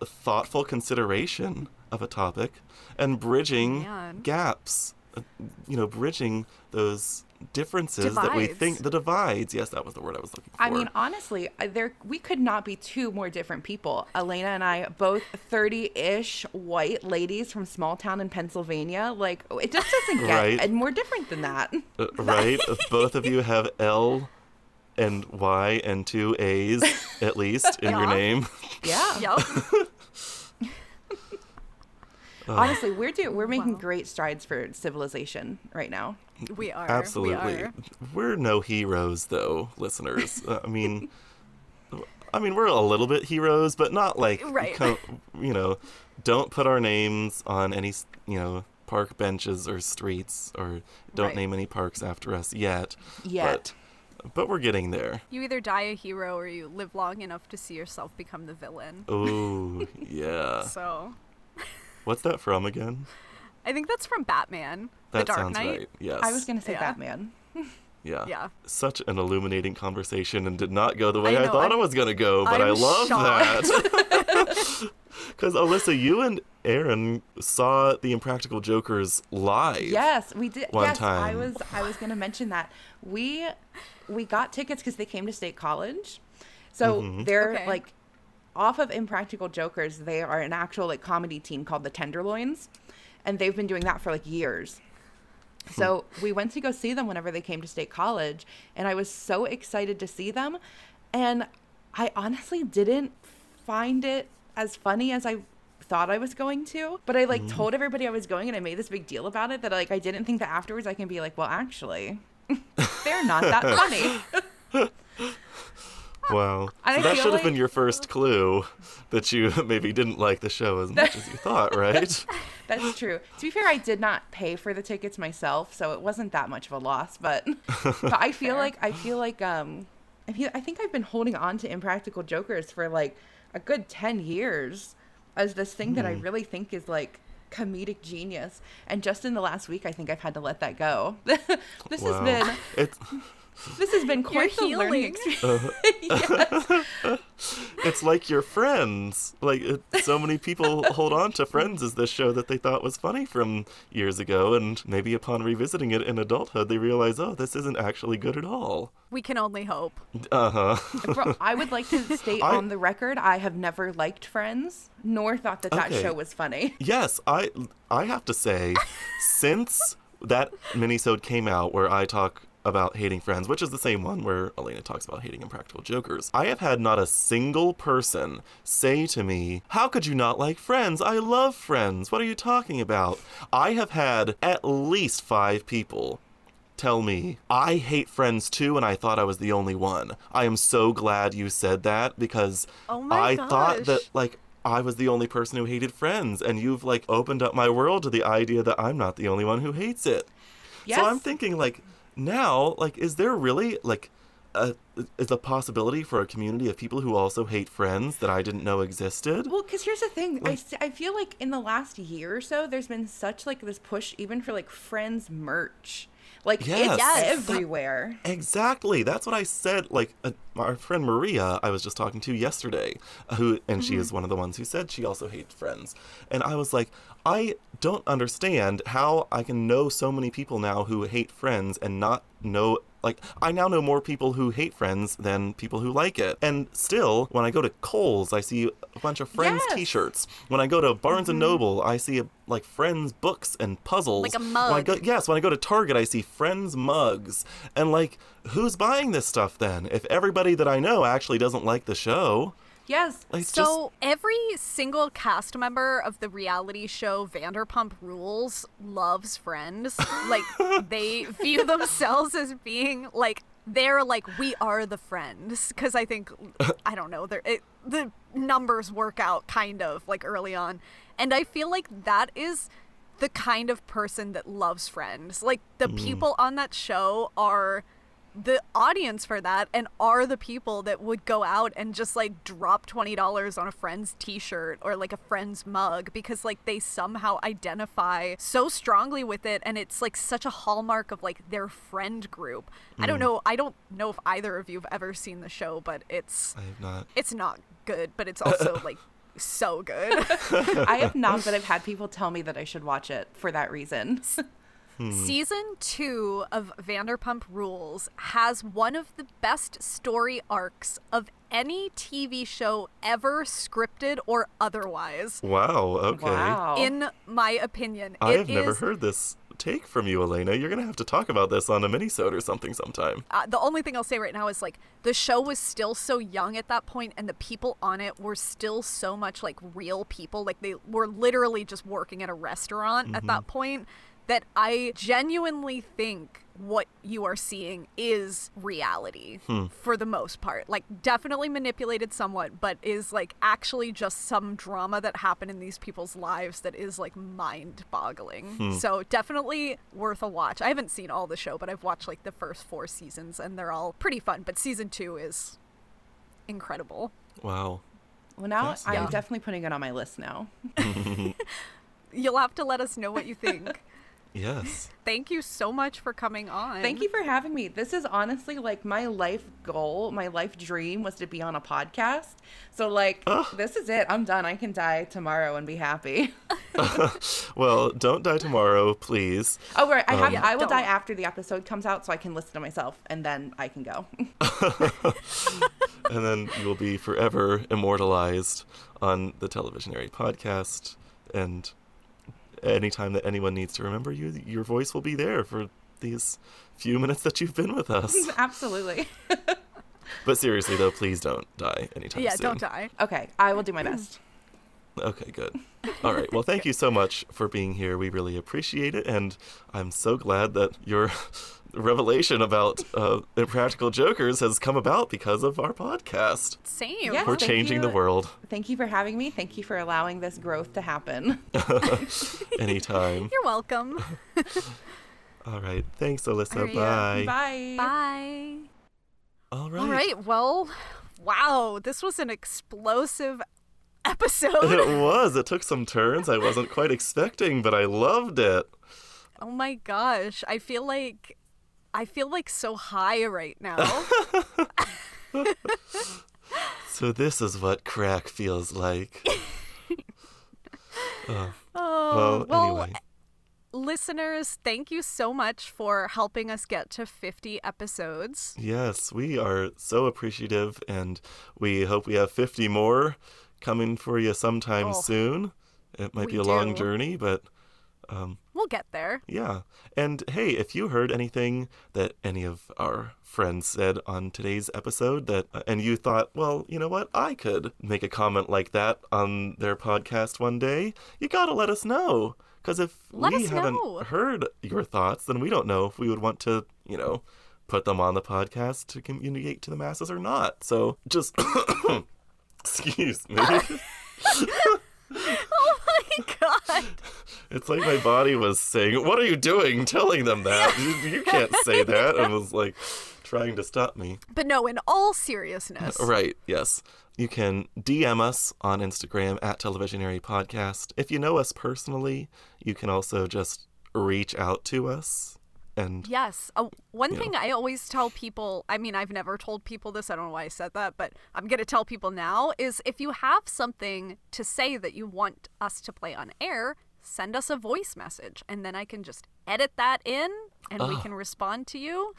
Speaker 1: thoughtful consideration of a topic and bridging
Speaker 2: Man.
Speaker 1: gaps uh, you know bridging those differences that we think the divides yes that was the word i was looking for
Speaker 5: I mean, honestly, there we could not be two more different people. Elena and I, both thirty-ish white ladies from small town in Pennsylvania. Like, it just doesn't get
Speaker 1: Right.
Speaker 5: and more different than that.
Speaker 1: Uh, right both of you have l and y and two a's at least in your name
Speaker 5: Yeah.
Speaker 2: Yep.
Speaker 5: Honestly, we're doing we're making
Speaker 2: Wow.
Speaker 5: great strides for civilization right now.
Speaker 2: we are.
Speaker 1: absolutely
Speaker 2: We are.
Speaker 1: we're no heroes though listeners i mean i mean we're a little bit heroes but not like
Speaker 2: Right.
Speaker 1: co- you know don't put our names on any you know park benches or streets or don't
Speaker 2: Right.
Speaker 1: name any parks after us yet
Speaker 5: Yet.
Speaker 1: but, but we're getting there
Speaker 2: You either die a hero or you live long enough to see yourself become the villain.
Speaker 1: oh yeah
Speaker 2: So
Speaker 1: what's that from again
Speaker 2: I think that's from Batman,
Speaker 1: that
Speaker 2: The Dark
Speaker 1: sounds
Speaker 2: Knight.
Speaker 1: right yes
Speaker 5: I was gonna say
Speaker 2: Yeah.
Speaker 5: Batman.
Speaker 1: Yeah.
Speaker 2: Yeah.
Speaker 1: Such an illuminating conversation and did not go the way
Speaker 2: I
Speaker 1: I, thought
Speaker 2: I'm-
Speaker 1: it was going to go, but
Speaker 2: I'm
Speaker 1: I love
Speaker 2: shocked.
Speaker 1: that. Because, Alyssa, you and Aaron saw the Impractical Jokers live.
Speaker 5: Yes, we did.
Speaker 1: One
Speaker 5: yes, I
Speaker 1: time.
Speaker 5: was. I was going to mention that we we got tickets because they came to State College, so
Speaker 1: Mm-hmm.
Speaker 5: they're
Speaker 2: Okay.
Speaker 5: like off of Impractical Jokers. They are an actual like comedy team called the Tenderloins, and they've been doing that for like years. Hmm. So we went to go see them whenever they came to State College, and I was so excited to see them, and I honestly didn't find it as funny as I thought I was going to. But I like hmm. told everybody I was going, and I made this big deal about it that like I didn't think that afterwards I can be like, well, actually, they're not that funny.
Speaker 1: Wow. So that should have been your first clue that you maybe didn't like the show as much as you thought, right?
Speaker 5: That's true. To be fair, I did not pay for the tickets myself, so it wasn't that much of a loss. But but I feel like I feel like um I feel I think I've been holding on to Impractical Jokers for like a good ten years as this thing that I
Speaker 1: Hmm.
Speaker 5: really think is like comedic genius. And just in the last week, I think I've had to let that go. this
Speaker 1: wow.
Speaker 5: has been
Speaker 1: It's,
Speaker 5: this has been quite the learning
Speaker 2: healing.
Speaker 5: experience. yes.
Speaker 1: it's like your friends. Like, it, so many people hold on to Friends as this show that they thought was funny from years ago, and maybe upon revisiting it in adulthood, they realize, oh, this isn't actually good at all.
Speaker 2: We can only hope.
Speaker 1: Uh huh.
Speaker 5: I would like to state
Speaker 1: I-
Speaker 5: on the record I have never liked Friends, nor thought that that
Speaker 1: Okay.
Speaker 5: show was funny.
Speaker 1: Yes, I I have to say, since that minisode came out where I talk about hating friends, which is the same one where Elena talks about hating impractical jokers, I have had not a single person say to me, How could you not like friends? I love friends. What are you talking about? I have had at least five people tell me, I hate friends too, and I thought I was the only one. I am so glad you said that because
Speaker 2: Oh
Speaker 1: I thought that, like, I was the only person who hated friends, and you've, like, opened up my world to the idea that I'm not the only one who hates it.
Speaker 5: Yes.
Speaker 1: So I'm thinking, like, now, like, is there really, like, a, is a possibility for a community of people who also hate friends that I didn't know existed?
Speaker 5: Well, because here's the thing, I I feel like in the last year or so, there's been such like this push even for like Friends merch, like
Speaker 1: Yes.
Speaker 5: it's
Speaker 2: Yes.
Speaker 5: everywhere.
Speaker 1: Exactly. That's what I said. Like uh, our friend Maria, I was just talking to yesterday, who and she is one of the ones who said she also hates friends. And I was like, I don't understand how I can know so many people now who hate friends and not know like I now know more people who hate friends than people who like it. And still, when I go to Kohl's, I see a bunch of friends
Speaker 5: Yes.
Speaker 1: t-shirts. When I go to Barnes and mm-hmm. Noble, I see a, like friends books and puzzles.
Speaker 2: Like a
Speaker 1: When I
Speaker 2: mug.
Speaker 1: go, yes, when I go to Target, I see friends mugs. And like, who's buying this stuff then? If everybody that I know actually doesn't like the show,
Speaker 5: Yes.
Speaker 1: like,
Speaker 2: So every single cast member of the reality show Vanderpump Rules loves Friends. like they view themselves as being like they're like we are the friends because I think I don't know they're it, the numbers work out kind of like early on, and I feel like that is the kind of person that loves Friends. Like the mm. people on that show are the audience for that and are the people that would go out and just like drop $20 on a friend's t-shirt or like a friend's mug because like they somehow identify so strongly with it and it's like such a hallmark of like their friend group. I don't hmm. know I don't know if either of you've ever seen the show but it's
Speaker 1: I have not.
Speaker 2: it's not good but it's also like so good.
Speaker 5: I have not, but I've had people tell me that I should watch it for that reason.
Speaker 2: Season two of Vanderpump Rules has one of the best story arcs of any TV show ever scripted or otherwise.
Speaker 1: Wow. Okay.
Speaker 5: Wow.
Speaker 2: In my opinion,
Speaker 1: I
Speaker 2: It
Speaker 1: have never
Speaker 2: is-
Speaker 1: heard this take from you, Elena. You're gonna have to talk about this on a minisode or something sometime.
Speaker 2: uh, the only thing I'll say right now is like the show was still so young at that point, and the people on it were still so much like real people. Like they were literally just working at a restaurant at that point. That I genuinely think what you are seeing is reality hmm. for the most part. Like, definitely manipulated somewhat, but is like actually just some drama that happened in these people's lives that is like mind boggling. Hmm. So, definitely worth a watch. I haven't seen all the show, but I've watched like the first four seasons and they're all pretty fun. But season two is incredible.
Speaker 1: Wow.
Speaker 5: well, now
Speaker 1: Yes.
Speaker 5: I'm
Speaker 2: Yeah.
Speaker 5: definitely putting it on my list now.
Speaker 2: You'll have to let us know what you think.
Speaker 1: Yes.
Speaker 2: Thank you so much for coming on.
Speaker 5: Thank you for having me. This is honestly like my life goal, my life dream was to be on a podcast. So like this is it. I'm done. I can die tomorrow and be happy.
Speaker 1: Well, don't die tomorrow, please.
Speaker 5: Oh, right. I have.
Speaker 2: Yeah,
Speaker 5: I will die
Speaker 2: don't.
Speaker 5: after the episode comes out, so I can listen to myself, and then I can go.
Speaker 1: and then you will be forever immortalized on the Televisionary podcast. And anytime that anyone needs to remember you, your voice will be there for these few minutes that you've been with us.
Speaker 5: Absolutely.
Speaker 1: but seriously, though, please don't die anytime
Speaker 2: Yeah,
Speaker 1: soon.
Speaker 2: Yeah, don't die.
Speaker 5: Okay, I will do my best.
Speaker 1: Okay, good. All right. Well, thank you so much for being here. We really appreciate it, and I'm so glad that your revelation about uh, impractical jokers has come about because of our podcast.
Speaker 2: Same.
Speaker 5: Yeah.
Speaker 1: We're
Speaker 5: Thank
Speaker 1: changing the world
Speaker 5: Thank you for having me. Thank you for allowing this growth to happen.
Speaker 1: anytime.
Speaker 2: You're welcome.
Speaker 1: All right. Thanks, Alyssa.
Speaker 2: All right,
Speaker 1: Bye.
Speaker 5: Bye.
Speaker 2: Bye.
Speaker 1: All right.
Speaker 2: All right. Well, wow. This was an explosive episode.
Speaker 1: It was. It took some turns I wasn't quite expecting, but I loved it.
Speaker 2: oh my gosh. I feel like I feel like so high right now.
Speaker 1: So this is what crack feels like. Oh,
Speaker 2: Oh,
Speaker 1: well, anyway.
Speaker 2: listeners, thank you so much for helping us get to 50 episodes.
Speaker 1: Yes, we are so appreciative, and we hope we have 50 more coming for you sometime
Speaker 2: Oh,
Speaker 1: soon. It might be a long journey, but um,
Speaker 2: We'll get there.
Speaker 1: yeah. And hey, if you heard anything that any of our friends said on today's episode that uh, and you thought, well, you know what? I could make a comment like that on their podcast one day. You got to let us know. Cuz if
Speaker 2: Let
Speaker 1: we haven't
Speaker 2: know.
Speaker 1: heard your thoughts, then we don't know if we would want to, you know, put them on the podcast to communicate to the masses or not. So, just excuse me.
Speaker 2: Oh my god.
Speaker 1: It's like my body was saying, "What are you doing? Telling them that you, you can't say that," and was like trying to stop me.
Speaker 2: But no, in all seriousness.
Speaker 1: Right? Yes. You can DM us on Instagram at Televisionary Podcast. If you know us personally, you can also just reach out to us. And
Speaker 2: Yes. Uh, one thing I always tell people, I mean, I've never told people this, I don't know why I said that, but I'm going to tell people now is if you have something to say that you want us to play on air, send us a voice message and then I can just edit that in and we
Speaker 1: Ah.
Speaker 2: can respond to you.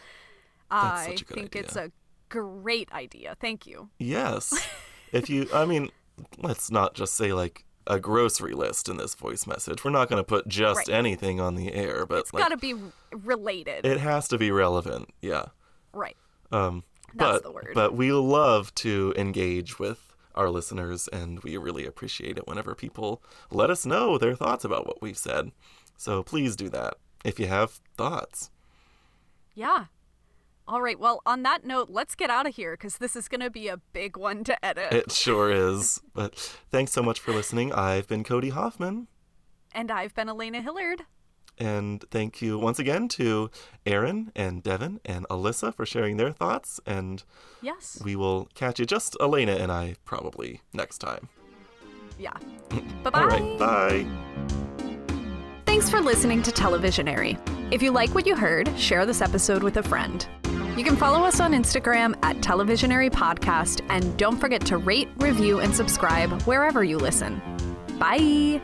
Speaker 2: I
Speaker 1: such a good
Speaker 2: think it's a great idea. Thank you.
Speaker 1: yes, if you, I mean, let's not just say like a grocery list in this voice message. We're not going to put just
Speaker 2: Right.
Speaker 1: anything on the air, but
Speaker 2: It's
Speaker 1: like,
Speaker 2: got to be related.
Speaker 1: it has to be relevant. Yeah.
Speaker 2: right.
Speaker 1: Um,
Speaker 2: That's
Speaker 1: but,
Speaker 2: the word.
Speaker 1: But we love to engage with our listeners, and we really appreciate it whenever people let us know their thoughts about what we've said. So please do that if you have thoughts.
Speaker 2: Yeah. All right. Well, on that note, let's get out of here because this is going to be a big one to edit.
Speaker 1: It sure is. But thanks so much for listening. I've been Cody Hoffman.
Speaker 2: and I've been Elena Hillard.
Speaker 1: And thank you once again to Aaron and Devin and Alyssa for sharing their thoughts. And
Speaker 2: Yes.
Speaker 1: we will catch you, just Elena and I, probably next time.
Speaker 2: Yeah. Bye bye.
Speaker 1: All right. Bye.
Speaker 2: Thanks for listening to Televisionary. If you like what you heard, share this episode with a friend. You can follow us on Instagram at Televisionary Podcast and don't forget to rate, review, and subscribe wherever you listen. Bye.